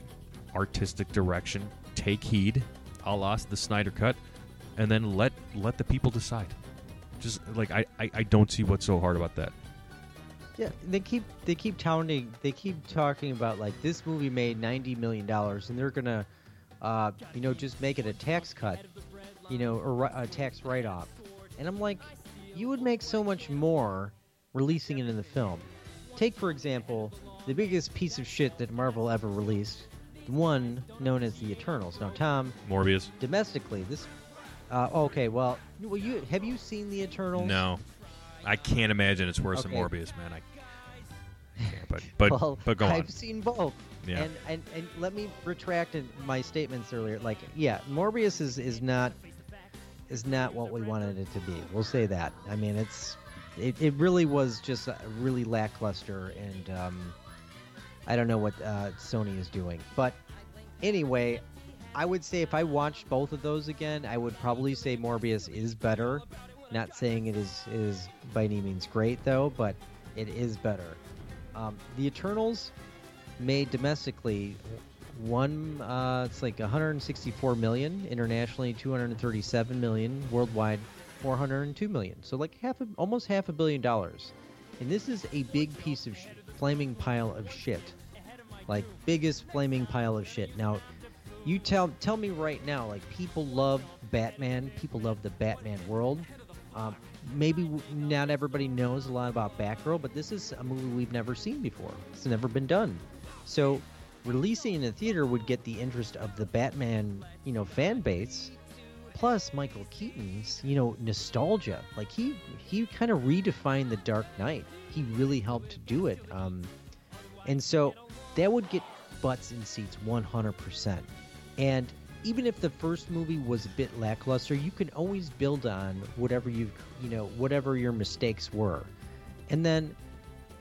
artistic direction take heed, a la the Snyder Cut, and then let let the people decide. Just like I, I, I don't see what's so hard about that. Yeah, they keep they keep touting they keep talking about like this movie made ninety million dollars and they're gonna, uh, you know, just make it a tax cut, you know, or a tax write off, and I'm like, you would make so much more releasing it in the film. Take for example the biggest piece of shit that Marvel ever released, the one known as the Eternals. Now, Tom, Morbius? domestically, this. Uh, okay, well, well, you have you seen the Eternals? No, I can't imagine it's worse Okay. than Morbius, man. I. But but *laughs* well, but go on. I've seen both. Yeah. And, and and let me retract my statements earlier. Like, yeah, Morbius is is not is not what we wanted it to be. We'll say that. I mean, it's it, it really was just really lackluster, and um, I don't know what uh, Sony is doing. But anyway, I would say if I watched both of those again, I would probably say Morbius is better. Not saying it is is by any means great though, but it is better. Um, the Eternals made domestically one uh, it's like 164 million internationally 237 million worldwide 402 million. So like half a, almost half a billion dollars. And this is a big piece of sh- flaming pile of shit. Like biggest flaming pile of shit. Now you tell tell me right now like people love batman people love the batman world. Um, maybe not everybody knows a lot about Batgirl, but this is a movie we've never seen before. It's never been done. So releasing in the theater would get the interest of the Batman, you know, fan base. Plus Michael Keaton's, you know, nostalgia. Like he he kind of redefined the Dark Knight. He really helped to do it. Um, and so that would get butts in seats 100%. And even if the first movie was a bit lackluster, you can always build on whatever you've, you know whatever your mistakes were, and then,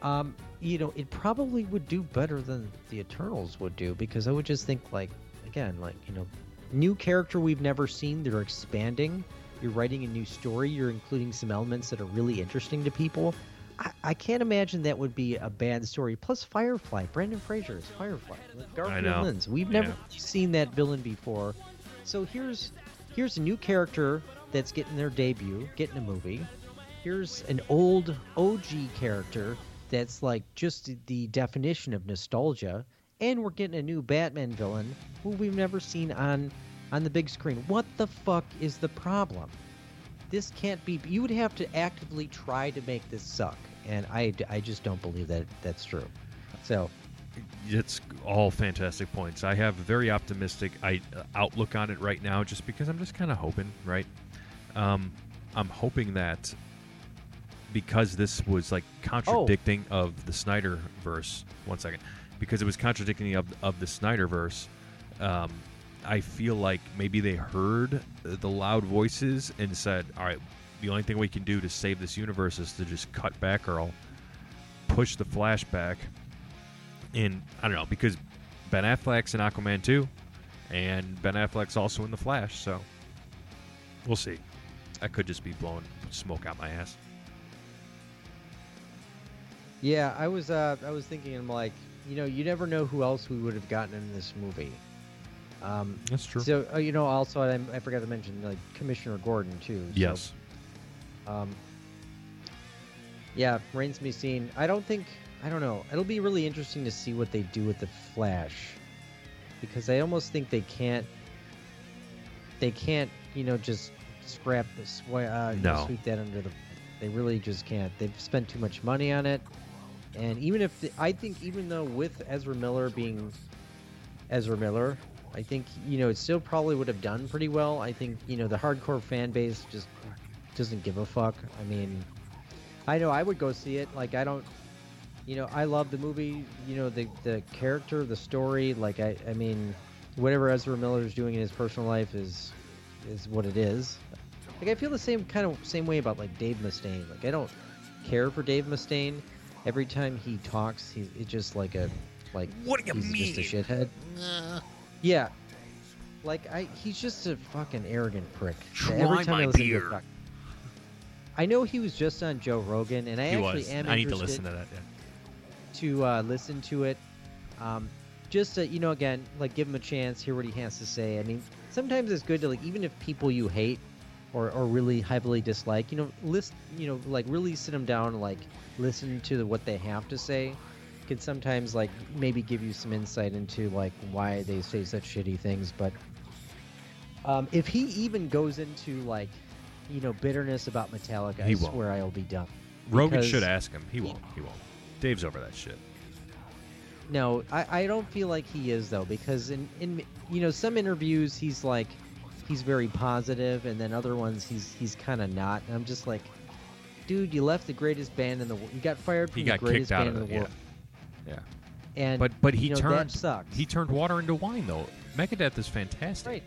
um, you know, it probably would do better than the Eternals would do because I would just think like again like you know, new character we've never seen. They're expanding. You're writing a new story. You're including some elements that are really interesting to people. I, I can't imagine that would be a bad story. Plus, Firefly, Brendan Fraser is Firefly. Like Garfield. Lynns. We've never Yeah. seen that villain before. So here's here's a new character that's getting their debut, getting a movie. Here's an old OG character that's like just the definition of nostalgia, and we're getting a new Batman villain who we've never seen on on the big screen. What the fuck is the problem? This can't be. You would have to actively try to make this suck, and I, I just don't believe that that's true. So It's all fantastic points. I have a very optimistic I, uh, outlook on it right now, just because I'm just kind of hoping, right? Um, I'm hoping that because this was like contradicting of the Snyder verse. One second, because it was contradicting of of the Snyder verse. Um, I feel like maybe they heard the loud voices and said, "All right, the only thing we can do to save this universe is to just cut back Batgirl, push the flashback." in I don't know because Ben Affleck's in Aquaman 2, and Ben Affleck's also in The Flash, so we'll see. I could just be blowing smoke out my ass. Yeah, I was uh, I was thinking, I'm like, you know, you never know who else we would have gotten in this movie. Um, That's true. so uh, you know, also I, I forgot to mention like Commissioner Gordon too. so, yes. um, yeah, remains to be seen. I don't think I don't know. It'll be really interesting to see what they do with the Flash, because I almost think they can't. They can't, you know, just scrap this. Uh, No. sweep that under the. They really just can't. They've spent too much money on it, and even if the, I think even though with Ezra Miller being Ezra Miller, I think you know it still probably would have done pretty well. I think you know the hardcore fan base just doesn't give a fuck. I mean, I know I would go see it. Like I don't, you know, I love the movie. You know, the the character, the story. Like I, I mean, whatever Ezra Miller is doing in his personal life is is what it is. Like I feel the same kind of same way about like Dave Mustaine. Like I don't care for Dave Mustaine. Every time he talks, he it's just like a like What do you he's just a shithead. Yeah. Like I he's just a fucking arrogant prick. Try Every time my I listen to beer. him talk- I know he was just on Joe Rogan, and I he actually was. am I need to listen to that. Yeah. to uh, listen to it. Um, just to, you know, again, like give him a chance, hear what he has to say. I mean, sometimes it's good to like, even if people you hate or, or really heavily dislike, you know, list, you know, like really sit them down, and, like listen to what they have to say. Could sometimes like maybe give you some insight into like why they say such shitty things. But um, if he even goes into like, you know, bitterness about Metallica, He I won't. swear I will be done. Rogan should ask him. He won't. He won't. Dave's over that shit. No, I, I don't feel like he is though because in in you know some interviews he's like he's very positive and then other ones he's he's kind of not and I'm just like dude you left the greatest band in the world you got fired from He the greatest kicked out band of in it. the world Yeah. and But but he you know, turned that sucks he turned water into wine though. Megadeth is fantastic. right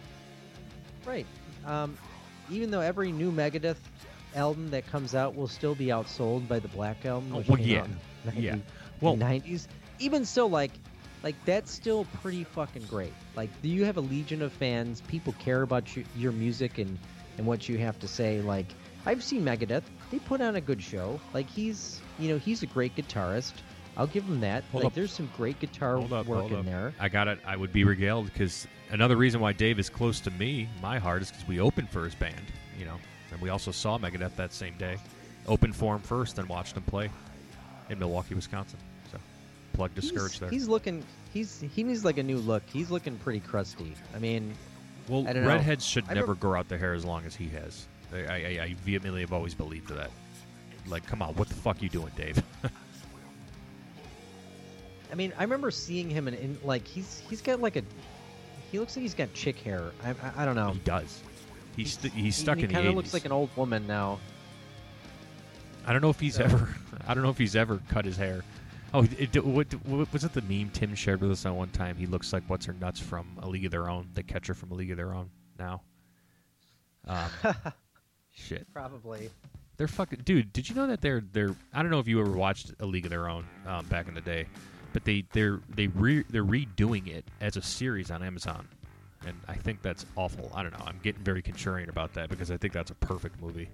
right um, even though every new Megadeth album that comes out will still be outsold by the Black album Oh, well, came yeah. out in 90 Yeah. Well, 90s even still like like that's still pretty fucking great like do you have a legion of fans people care about you, your music and and what you have to say like i've seen megadeth they put on a good show like he's you know he's a great guitarist i'll give him that Hold like up. there's some great guitar Hold up, work in up. there I got it. I would be regaled because another reason why Dave is close to me, my heart, is because we opened for his band, you know, and we also saw Megadeth that same day. Opened for him first, and watched him play in Milwaukee, Wisconsin. Plug he's, discouraged there. he's looking he's he needs like a new look he's looking pretty crusty i mean well, I don't know. redheads should I never grow out their hair as long as he has. I, I, I vehemently have always believed that. Like, come on, what the fuck you doing, Dave? *laughs* I mean, I remember seeing him in, in like he's he's got like a he looks like he's got chick hair. I I, I don't know. he does. He's he's stuck he, in he the kind of looks like an old woman now. I don't know if he's So- ever. *laughs* I don't know if he's ever cut his hair. Oh, it, it- what, what was it? The meme Tim shared with us on one time. He looks like what's her nuts from A League of Their Own, the catcher from A League of Their Own. Now, um, *laughs* shit, Probably. they're fucking dude. Did you know that they're they're? I don't know if you ever watched A League of Their Own um, back in the day, but they they're they re, they're redoing it as a series on Amazon, and I think that's awful. I don't know. I'm getting very contrarian about that because I think that's a perfect movie.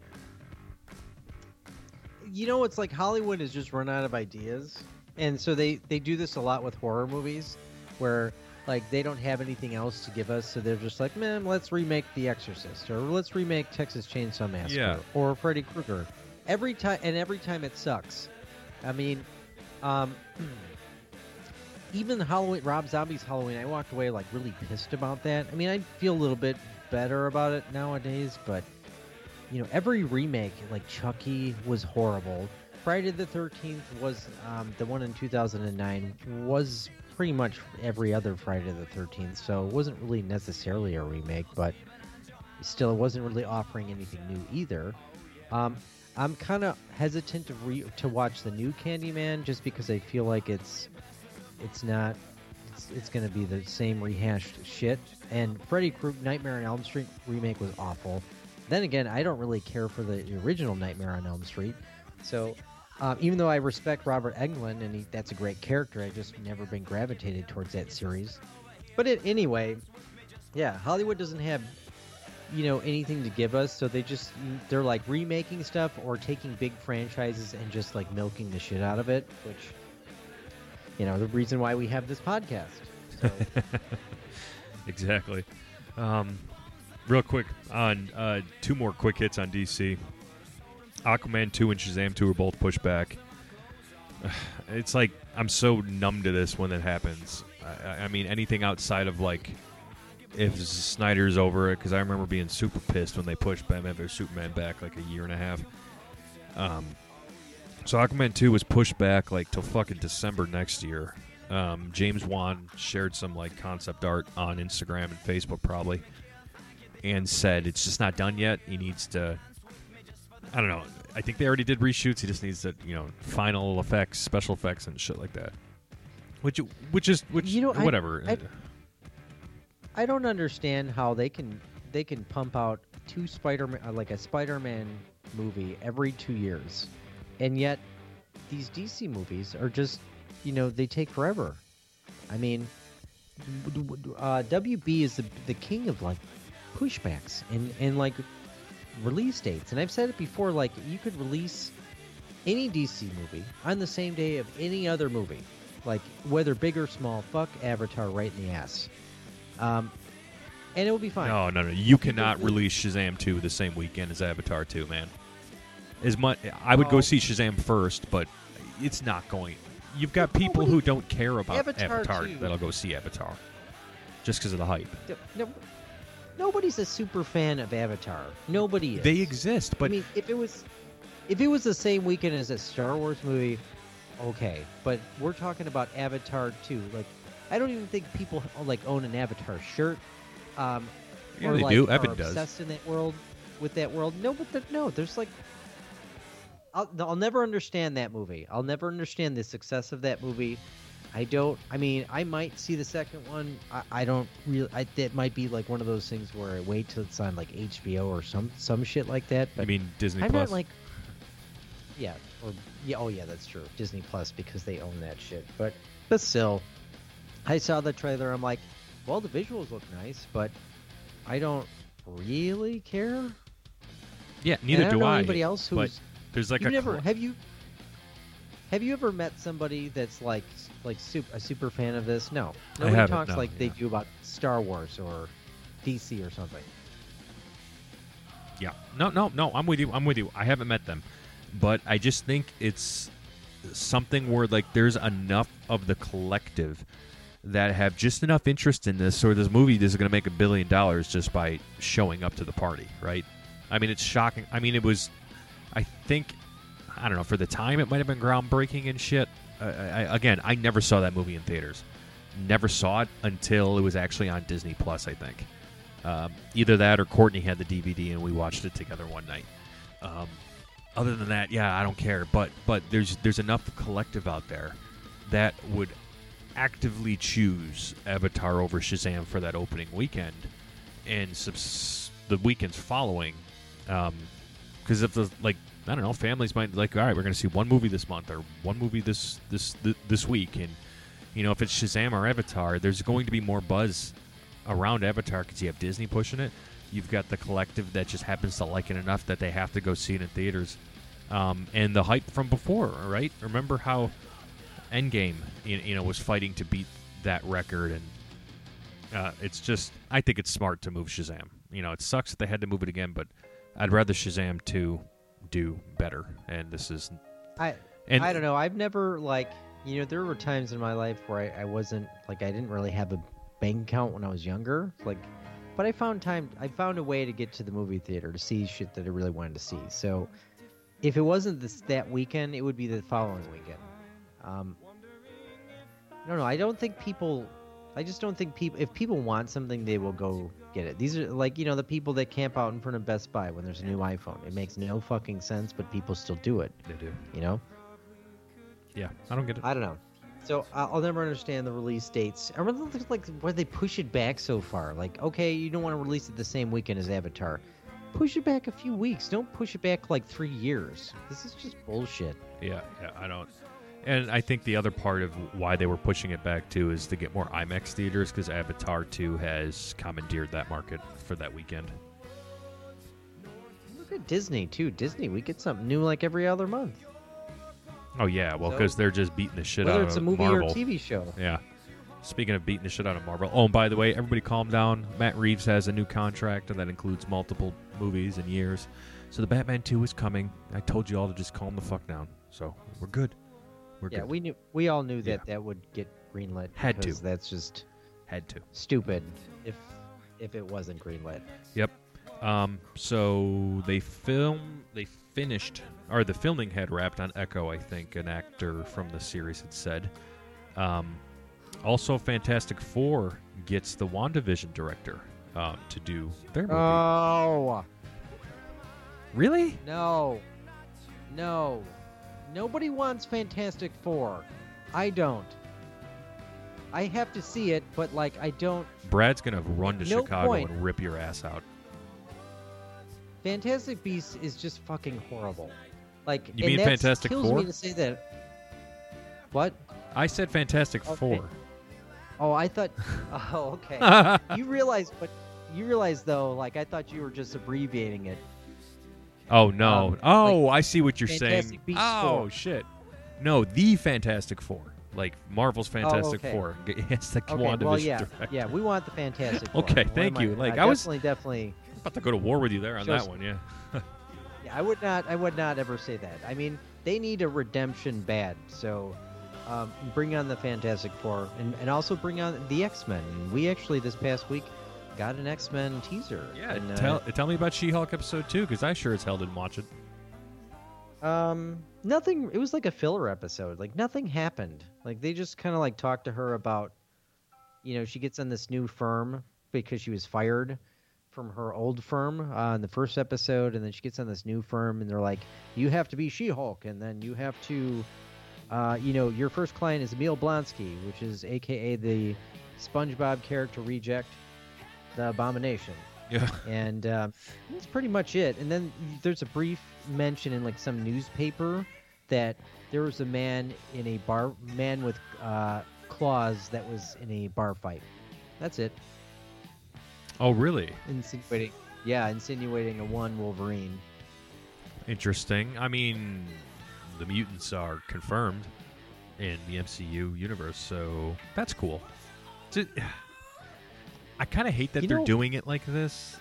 You know, it's like Hollywood has just run out of ideas, and so they they do this a lot with horror movies, where like they don't have anything else to give us, so they're just like, man, let's remake The Exorcist, or let's remake Texas Chainsaw Massacre, Yeah. or Freddy Krueger. Every time, and every time it sucks. I mean, um, *clears throat* even Halloween, Rob Zombie's Halloween, I walked away like really pissed about that. I mean, I feel a little bit better about it nowadays, but you know, every remake like Chucky was horrible. Friday the Thirteenth was um, the one in 2009 was pretty much every other Friday the Thirteenth, so it wasn't really necessarily a remake, but still, it wasn't really offering anything new either. Um, I'm kind of hesitant to re- to watch the new Candyman just because I feel like it's it's not it's, it's going to be the same rehashed shit. And Freddy Krueger Nightmare on Elm Street remake was awful. Then again, I don't really care for the original Nightmare on Elm Street. So, um, even though I respect Robert Englund and he, that's a great character, I just never been gravitated towards that series. But it, anyway, yeah, Hollywood doesn't have you know anything to give us, so they just they're like remaking stuff or taking big franchises and just like milking the shit out of it, which you know the reason why we have this podcast. So, *laughs* Exactly. Um, real quick on uh, two more quick hits on DC. Aquaman 2 and Shazam 2 are both pushed back. *sighs* It's like I'm so numb to this when it happens. I, I- mean, anything outside of like if Snyder's over it, because I remember being super pissed when they pushed Batman vs Superman back like a year and a half. Um, so Aquaman 2 was pushed back like till fucking December next year. Um, James Wan shared some like concept art on Instagram and Facebook probably, and said it's just not done yet. He needs to. I don't know. I think they already did reshoots. He just needs to, you know, final effects, special effects, and shit like that. Which, which is, which, You know, I- whatever. I- I don't understand how they can they can pump out two Spider-Man uh, like a Spider-Man movie every 2 years. And yet these DC movies are just, you know, they take forever. I mean, uh, WB is the, the king of like pushbacks and and like release dates. And I've said it before like you could release any DC movie on the same day of any other movie. Like whether big or small, fuck Avatar right in the ass. Um, and it will be fine. No, no, no. You cannot release Shazam 2 the same weekend as Avatar 2, man. As much, I would go Oh. see Shazam first, but it's not going. You've got people who don't care about Avatar Avatar, that'll go see Avatar just because of the hype. No, nobody's a super fan of Avatar. Nobody is. They exist, but I mean, if it was, if it was the same weekend as a Star Wars movie, okay. But we're talking about Avatar too. Like, I don't even think people like own an Avatar shirt. Um, Yeah, or, they like, do. Evan does. obsessed in that world, with that world. No, but there- no, there's like. I'll, I'll never understand that movie. I'll never understand the success of that movie. I don't. I mean, I might see the second one. I, I don't really. I, that might be like one of those things where I wait till it's on like HBO or some some shit like that. But I mean Disney I'm Plus. not like. Yeah. Or yeah. Oh yeah, that's true. Disney Plus because they own that shit. But but still, I saw the trailer. I'm like, well, the visuals look nice, but I don't really care. yeah, And neither I don't do know I. anybody else but who's there's like you've a never cr- have you have you ever met somebody that's like like super, a super fan of this? No, nobody talks no, like they do about Star Wars or DC or something. Yeah. No, no, no. I'm with you. I'm with you. I haven't met them, but I just think it's something where like there's enough of the collective that have just enough interest in this, or this movie is going to make a billion dollars just by showing up to the party, right? I mean, it's shocking. I mean, it was. I think I don't know. For the time, it might have been groundbreaking and shit. I, I, again, I never saw that movie in theaters. Never saw it until it was actually on Disney Plus. I think um, either that or Courtney had the DVD and we watched it together one night. Um, other than that, yeah, I don't care. But but there's there's enough collective out there that would actively choose Avatar over Shazam for that opening weekend, and subs- the weekends following. Because if the like I don't know, families might like, all right, we're going to see one movie this month or one movie this this th- this week, and you know, if it's Shazam or Avatar, there's going to be more buzz around Avatar because you have Disney pushing it. You've got the collective that just happens to like it enough that they have to go see it in theaters, um, and the hype from before, right? Remember how Endgame, you, know, was fighting to beat that record, and uh, it's just, I think it's smart to move Shazam. You know, it sucks that they had to move it again, but I'd rather Shazam two do better, and this is I and I don't know. I've never like you know there were times in my life where I, I wasn't like I didn't really have a bank account when I was younger. Like, but I found time. I found a way to get to the movie theater to see shit that I really wanted to see. So if it wasn't this that weekend, it would be the following weekend. Um, don't know. I don't think people. I just don't think people. If people want something, they will go get it. These are like you know the people that camp out in front of Best Buy when there's a new iPhone. It makes no fucking sense, but people still do it. they do. You know. Yeah, I don't get it. I don't know. So I'll never understand the release dates. I really think like why they push it back so far. Like, okay, you don't want to release it the same weekend as Avatar. Push it back a few weeks. Don't push it back like three years. This is just bullshit. Yeah, yeah, I don't. And I think the other part of why they were pushing it back too is to get more IMAX theaters because Avatar 2 has commandeered that market for that weekend. Look at Disney too. Disney, we get something new like every other month, Oh yeah, well So- because they're just beating the shit out of Marvel. whether it's a movie Marvel. or a TV show. Yeah. Speaking of beating the shit out of Marvel. Oh, and by the way, everybody calm down. Matt Reeves has a new contract, and that includes multiple movies and years. So the Batman 2 is coming. I told you all to just calm the fuck down. So we're good. We're Yeah, good. we knew. We all knew that Yeah. that would get greenlit. Had to. That's just Had to. stupid. If if it wasn't greenlit. Yep. Um, so they film, they finished, or the filming had wrapped on Echo, I think, an actor from the series had said. Um, also, Fantastic Four gets the WandaVision director um, to do their movie. Oh. really? No. No. Nobody wants Fantastic Four. I don't. I have to see it, but like I don't. Brad's gonna run to No Chicago point. and rip your ass out. Fantastic Beasts is just fucking horrible. Like You mean Fantastic kills Four? me to say that. What? I said Fantastic Okay. Four. Oh, I thought. *laughs* Oh, okay. *laughs* you realize, but you realize though, like I thought you were just abbreviating it. Oh no! Um, oh, I see what you're Fantastic saying. Oh 4. shit! No, the Fantastic Four, like Marvel's Fantastic okay. Four. *laughs* It's the Okay, WandaVision well, yeah, director. yeah, we want the Fantastic *laughs* Four. Okay, thank you. I- Like, I I was- definitely, definitely. *laughs* About to go to war with you there on that one. Yeah. Yeah, I would not. I would not ever say that. I mean, they need a redemption bad. So, um, bring on the Fantastic Four, and, and also bring on the X Men. We actually this past week got an X Men teaser. Yeah. and, uh, tell tell me about She-Hulk episode two because I sure as hell didn't watch it. Um, nothing. It was like a filler episode. Like nothing happened. Like they just kind of like talked to her about, you know, she gets on this new firm because she was fired from her old firm uh, in the first episode, and then she gets on this new firm, and they're like, you have to be She-Hulk, and then you have to, uh, you know, your first client is Emil Blonsky, which is AKA the SpongeBob character reject, the Abomination Yeah. *laughs* and uh, that's pretty much it. And then there's a brief mention in like some newspaper that there was a man in a bar, man with uh, claws that was in a bar fight. That's it. Oh, really? Insinuating, yeah, insinuating a one Wolverine. Interesting. I mean, the mutants are confirmed in the MCU universe, so that's cool. It's I kind of hate that You they're know- doing it like this.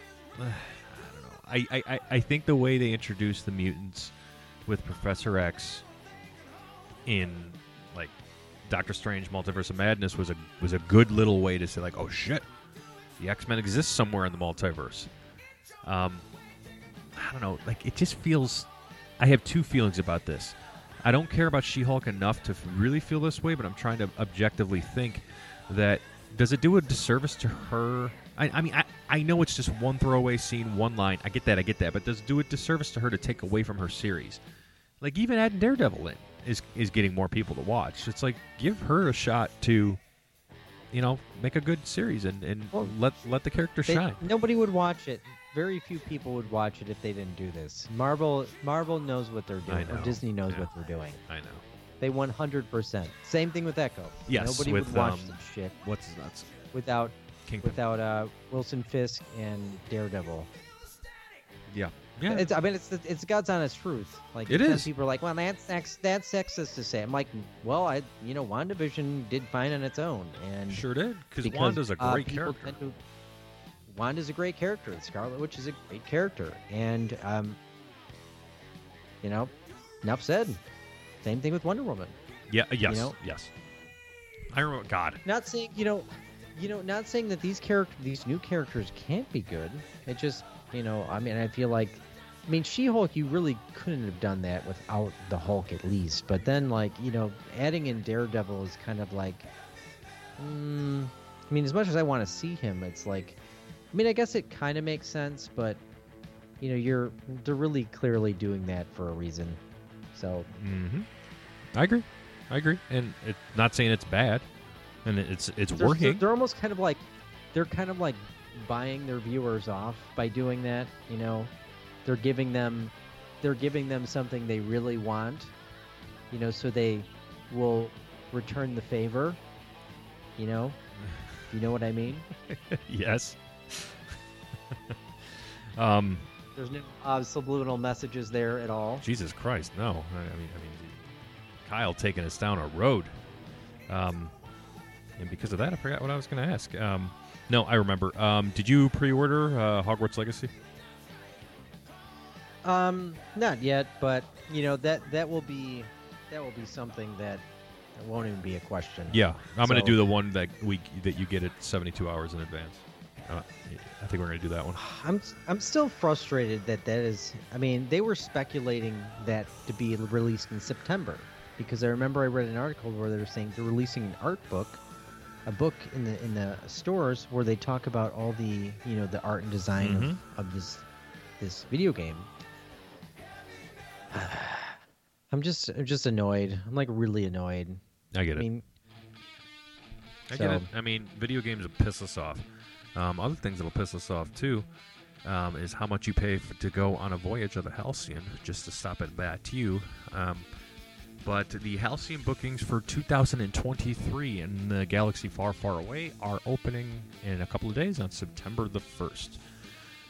*sighs* I don't know. I, I, I- think the way they introduced the mutants with Professor X in like Doctor Strange Multiverse of Madness was a was a good little way to say like, oh shit, the X Men exist somewhere in the multiverse. Um, I don't know. Like it just feels. I have two feelings about this. I don't care about She-Hulk enough to really feel this way, but I'm trying to objectively think that does it do a disservice to her? I, I mean, I, I know it's just one throwaway scene, one line. I get that, I get that, but does it do a disservice to her to take away from her series? Like even adding Daredevil in is is getting more people to watch. It's like give her a shot to, you know, make a good series and, and Well, let let the character They- shine. Nobody would watch it. Very few people would watch it if they didn't do this. Marvel Marvel knows what they're doing. Or know, Disney knows yeah. what they're doing. I know. They 100%. Same thing with Echo. Yes, Nobody with, would watch um, this shit What's his nuts? without Kingpin. without uh, Wilson Fisk and Daredevil. yeah. Yeah. It's, I mean, it's the, it's God's honest truth. Like It is. People are like, well, that's sex, that's sexist to say. I'm like, well, I you know, WandaVision did fine on its own, and sure did because Wanda's a uh, great people character. to- Wanda's a great character. Scarlet Witch is a great character, and um, you know, enough said. Same thing with Wonder Woman. Yeah. Yes. know? Yes. I remember. God. Not saying you know, you know, not saying that these character, these new characters can't be good. It just, you know, I mean, I feel like, I mean, She-Hulk, you really couldn't have done that without the Hulk at least. But then, like, you know, adding in Daredevil is kind of like, mm, I mean, as much as I want to see him, it's like, I mean, I guess it kind of makes sense, but you know, you're they're really clearly doing that for a reason. So hmm I agree. I agree, and it, not saying it's bad, and it- it's it's they're, working. They're almost kind of like they're kind of like buying their viewers off by doing that. You know, they're giving them they're giving them something they really want. You know, so they will return the favor. You know, *laughs* you know what I mean? yes. *laughs* um. There's no uh, subliminal messages there at all. Jesus Christ, no. I, I mean, I mean, Kyle taking us down a road. Um, and because of that, I forgot what I was going to ask. Um, no, I remember. Um, did you pre-order uh, Hogwarts Legacy? Um, not yet, but you know that that will be that will be something that won't even be a question. Yeah, I'm going to do the one that week that you get it 72 hours in advance. Uh, I think we're going to do that one. I'm I'm still frustrated that that is. I mean, they were speculating that to be released in September because I remember I read an article where they were saying they're releasing an art book, a book in the in the stores where they talk about all the you know the art and design Mhm. of, of this this video game. *sighs* I'm just I'm just annoyed. I'm like really annoyed. I get I it. mean, I get it. I mean, video games piss us off. Um, other things that'll piss us off too um, is how much you pay for, to go on a voyage of the Halcyon just to stop at Batuu. Um, but the Halcyon bookings for 2023 in the galaxy far, far away are opening in a couple of days on September the 1st.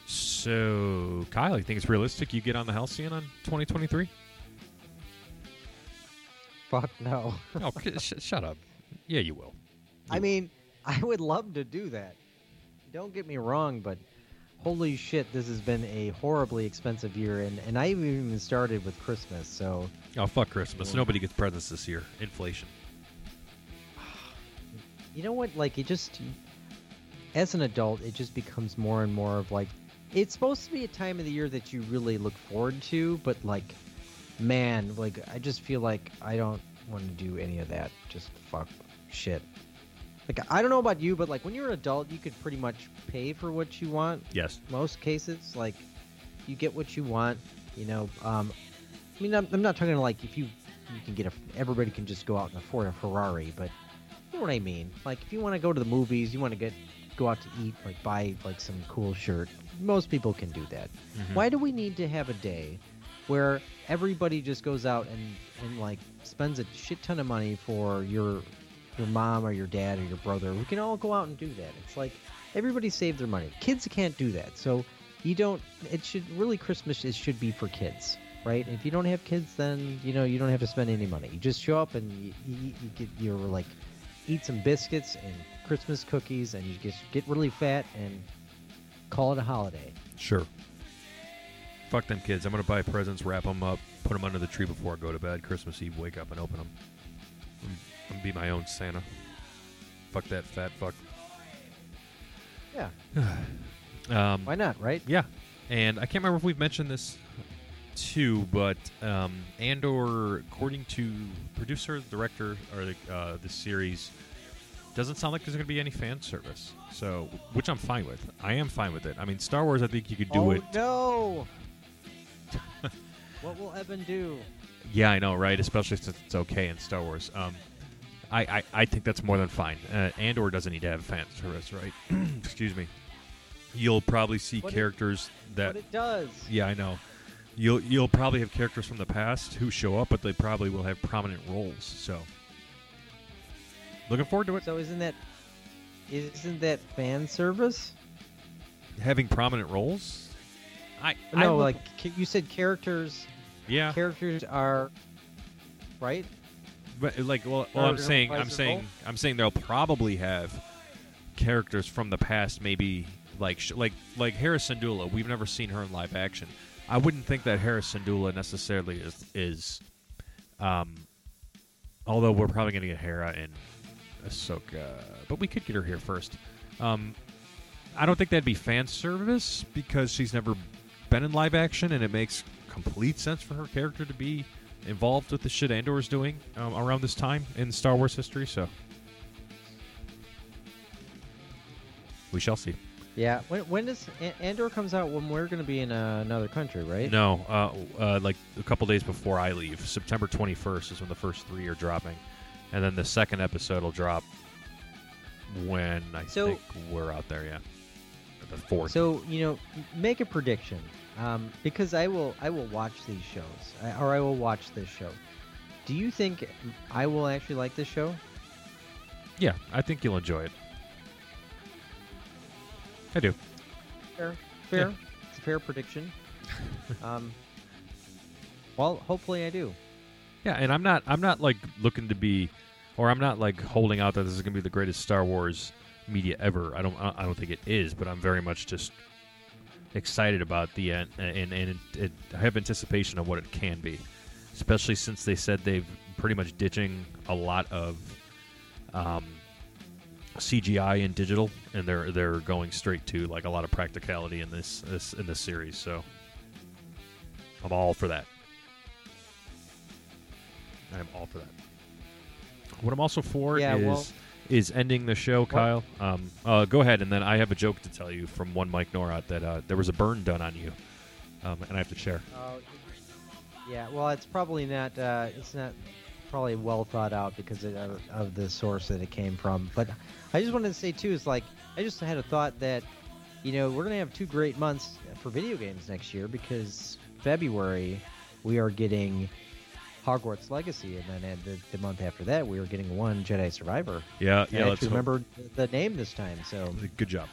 So, Kyle, you think it's realistic you get on the Halcyon on 2023? fuck no. Oh, sh- shut up. Yeah, you will. I mean, I would love to do that. Don't get me wrong, but holy shit, this has been a horribly expensive year, and, and I even started with Christmas, so Oh, fuck Christmas. Yeah. Nobody gets presents this year. Inflation. you know what? Like, it just, as an adult, it just becomes more and more of like, it's supposed to be a time of the year that you really look forward to, but like, man, like, I just feel like I don't want to do any of that. Just fuck shit. Like, I don't know about you, but like, when you're an adult, you could pretty much pay for what you want Yes. most cases like you get what you want you know um i mean i'm, I'm not talking like if you you can get a everybody can just go out and afford a ferrari but you know what i mean like if you want to go to the movies you want to get go out to eat like buy like some cool shirt most people can do that Mhm. why do we need to have a day where everybody just goes out and and like spends a shit ton of money for your your mom or your dad or your brother we can all go out and do that it's like everybody save their money kids can't do that so you don't it should really christmas it should be for kids right if you don't have kids then you know you don't have to spend any money you just show up and you, you, you get you're like eat some biscuits and christmas cookies and you just get really fat and call it a holiday Sure. Fuck them kids. I'm gonna buy presents, wrap them up, put them under the tree before I go to bed. Christmas Eve, wake up and open them. Gonna be my own Santa. Fuck that fat fuck. yeah *sighs* Um, why not right yeah, And I can't remember if we've mentioned this too, but um, Andor, according to producer, director, or the, uh, the series, doesn't sound like there's going to be any fan service. So, which I'm fine with. I am fine with it. I mean, Star Wars, I think you could do oh it. no! *laughs* what will Evan do? Yeah, I know, right? Especially since it's okay in Star Wars. Um, I, I, I think that's more than fine. Uh, Andor doesn't need to have fan service, right? *clears throat* Excuse me. You'll probably see it- characters that. But it does. Yeah, I know. You'll you'll probably have characters from the past who show up, but they probably will have prominent roles. So, looking forward to it. So isn't that isn't that fan service? Having prominent roles. I I No, look- like you said, characters. yeah, Characters are right. But like well, well I'm saying I'm saying? I'm saying they'll probably have characters from the past, maybe like sh- like like Hera Syndulla. We've never seen her in live action. I wouldn't think that Hera Syndulla necessarily is is, um, although we're probably going to get Hera in Ahsoka, but we could get her here first. Um, I don't think that'd be fan service because she's never been in live action, and it makes complete sense for her character to be involved with the shit Andor is doing um, around this time in Star Wars history. So we shall see. Yeah. When when does Andor comes out? When we're going to be in uh, another country, right? No, uh, uh, like a couple days before I leave, September 21st is when the first three are dropping, and then the second episode will drop when I So- think we're out there. Yeah, the fourth. So you know, make a prediction, um, because I will I will watch these shows, or I will watch this show. Do you think I will actually like this show? yeah, I think you'll enjoy it. I do. Fair, fair. It's a fair prediction. *laughs* um, well, hopefully I do. Yeah, and I'm not I'm not like looking to be or I'm not like holding out that this is going to be the greatest Star Wars media ever. I don't I don't think it is, but I'm very much just excited about the end and and it, I have anticipation of what it can be. Especially since they said they've pretty much ditching a lot of um, CGI and digital, and they're they're going straight to like a lot of practicality in this, this in this series. So I'm all for that. I am all for that. What I'm also for Yeah, is well- is ending the show, Kyle. Um, uh, go ahead, and then I have a joke to tell you from one Mike Norat that uh, there was a burn done on you, um, and I have to share. Oh, yeah. Well, it's probably not. Uh, it's not probably well thought out because of, of the source that it came from. But I just wanted to say too is like I just had a thought that you know we're gonna have two great months for video games next year because February we are getting Hogwarts Legacy, and then the, the month after that we were getting one Jedi Survivor. Yeah, I yeah. Let's actually hope- remember the name this time. So Good job.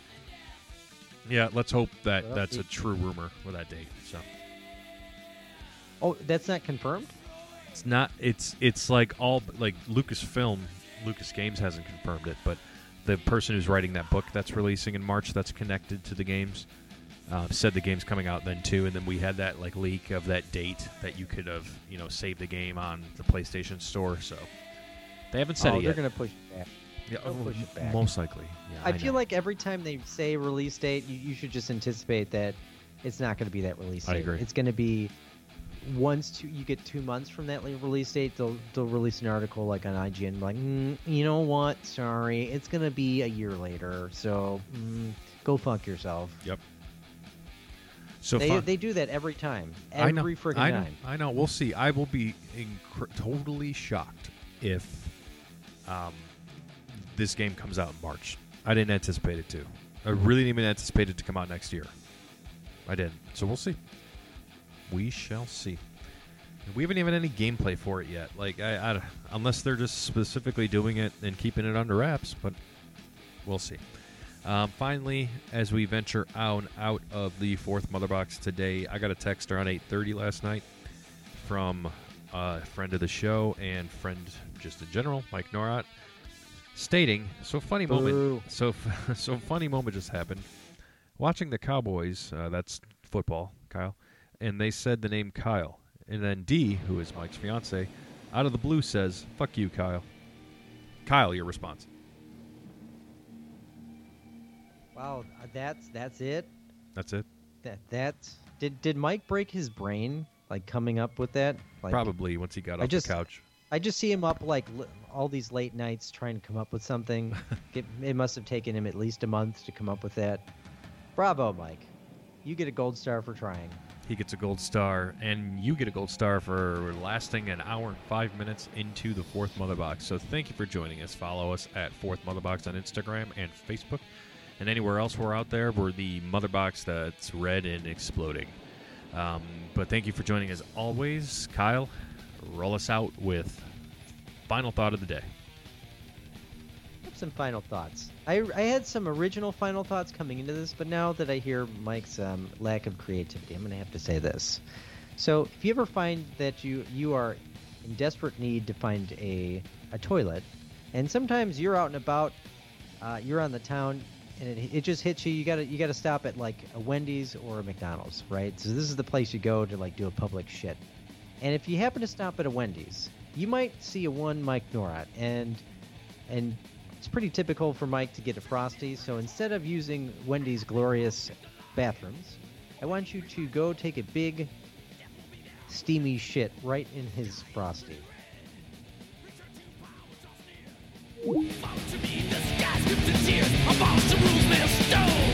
Yeah, let's hope that Well, that's a true rumor with that date. So oh, that's not confirmed. it's not. It's it's like all like Lucasfilm, Lucas Games hasn't confirmed it, but the person who's writing that book that's releasing in March that's connected to the games uh, said the game's coming out then too, and then we had that like leak of that date that you could have you know saved the game on the PlayStation Store. So they haven't said oh, it they're yet. gonna push it back. yeah, oh, push it back. most likely. Yeah, I, feel know. like every time they say release date, you, you should just anticipate that it's not going to be that release date. I agree. It's going to be once two, you get two months from that release date, they'll they'll release an article like on IGN, like mm, you know what? Sorry, it's going to be a year later. So mm, go fuck yourself. Yep. So they fun. they do that every time, I know, every freaking I know, time. I know. We'll see. I will be incre- totally shocked if um, this game comes out in March. I didn't anticipate it to. I really didn't even anticipate it to come out next year. I didn't. So we'll see. We shall see. We haven't even any gameplay for it yet. Like, I, I, unless they're just specifically doing it and keeping it under wraps, but we'll see. Um, finally, as we venture out out of the fourth mother box today, I got a text around 8:30 last night from a friend of the show and friend just in general, Mike Norat, stating, "So funny moment, so *laughs* so funny moment just happened. Watching the Cowboys, uh, that's football, Kyle, and they said the name Kyle, and then D, who is Mike's fiance, out of the blue says, "Fuck you, Kyle." Kyle, your response? Wow, uh, that's that's it. That's it. that that did did Mike break his brain like coming up with that? Like, Probably once he got I off just- the couch. I just see him up like li- all these late nights trying to come up with something. *laughs* it, it must have taken him at least a month to come up with that. Bravo, Mike. You get a gold star for trying. He gets a gold star, and you get a gold star for lasting an hour and five minutes into the fourth Mother Box. So thank you for joining us. Follow us at Fourth Mother Box on Instagram and Facebook, and anywhere else we're out there. We're the Mother Box that's red and exploding. Um, but thank you for joining us always. Kyle, roll us out with final thought of the day. Some final thoughts. I, I had some original final thoughts coming into this, but now that I hear Mike's um, lack of creativity, I'm going to have to say this. So, if you ever find that you you are in desperate need to find a a toilet, and sometimes you're out and about, uh, you're on the town, and it, it just hits you. You gotta you gotta stop at like a Wendy's or a McDonald's, right? So this is the place you go to like do a public shit. And if you happen to stop at a Wendy's, you might see a one Mike Norat, and and it's pretty typical for Mike to get a frosty. So instead of using Wendy's glorious bathrooms, I want you to go take a big steamy shit right in his frosty. About to me, the sky scripted tears. A monster rules made stone.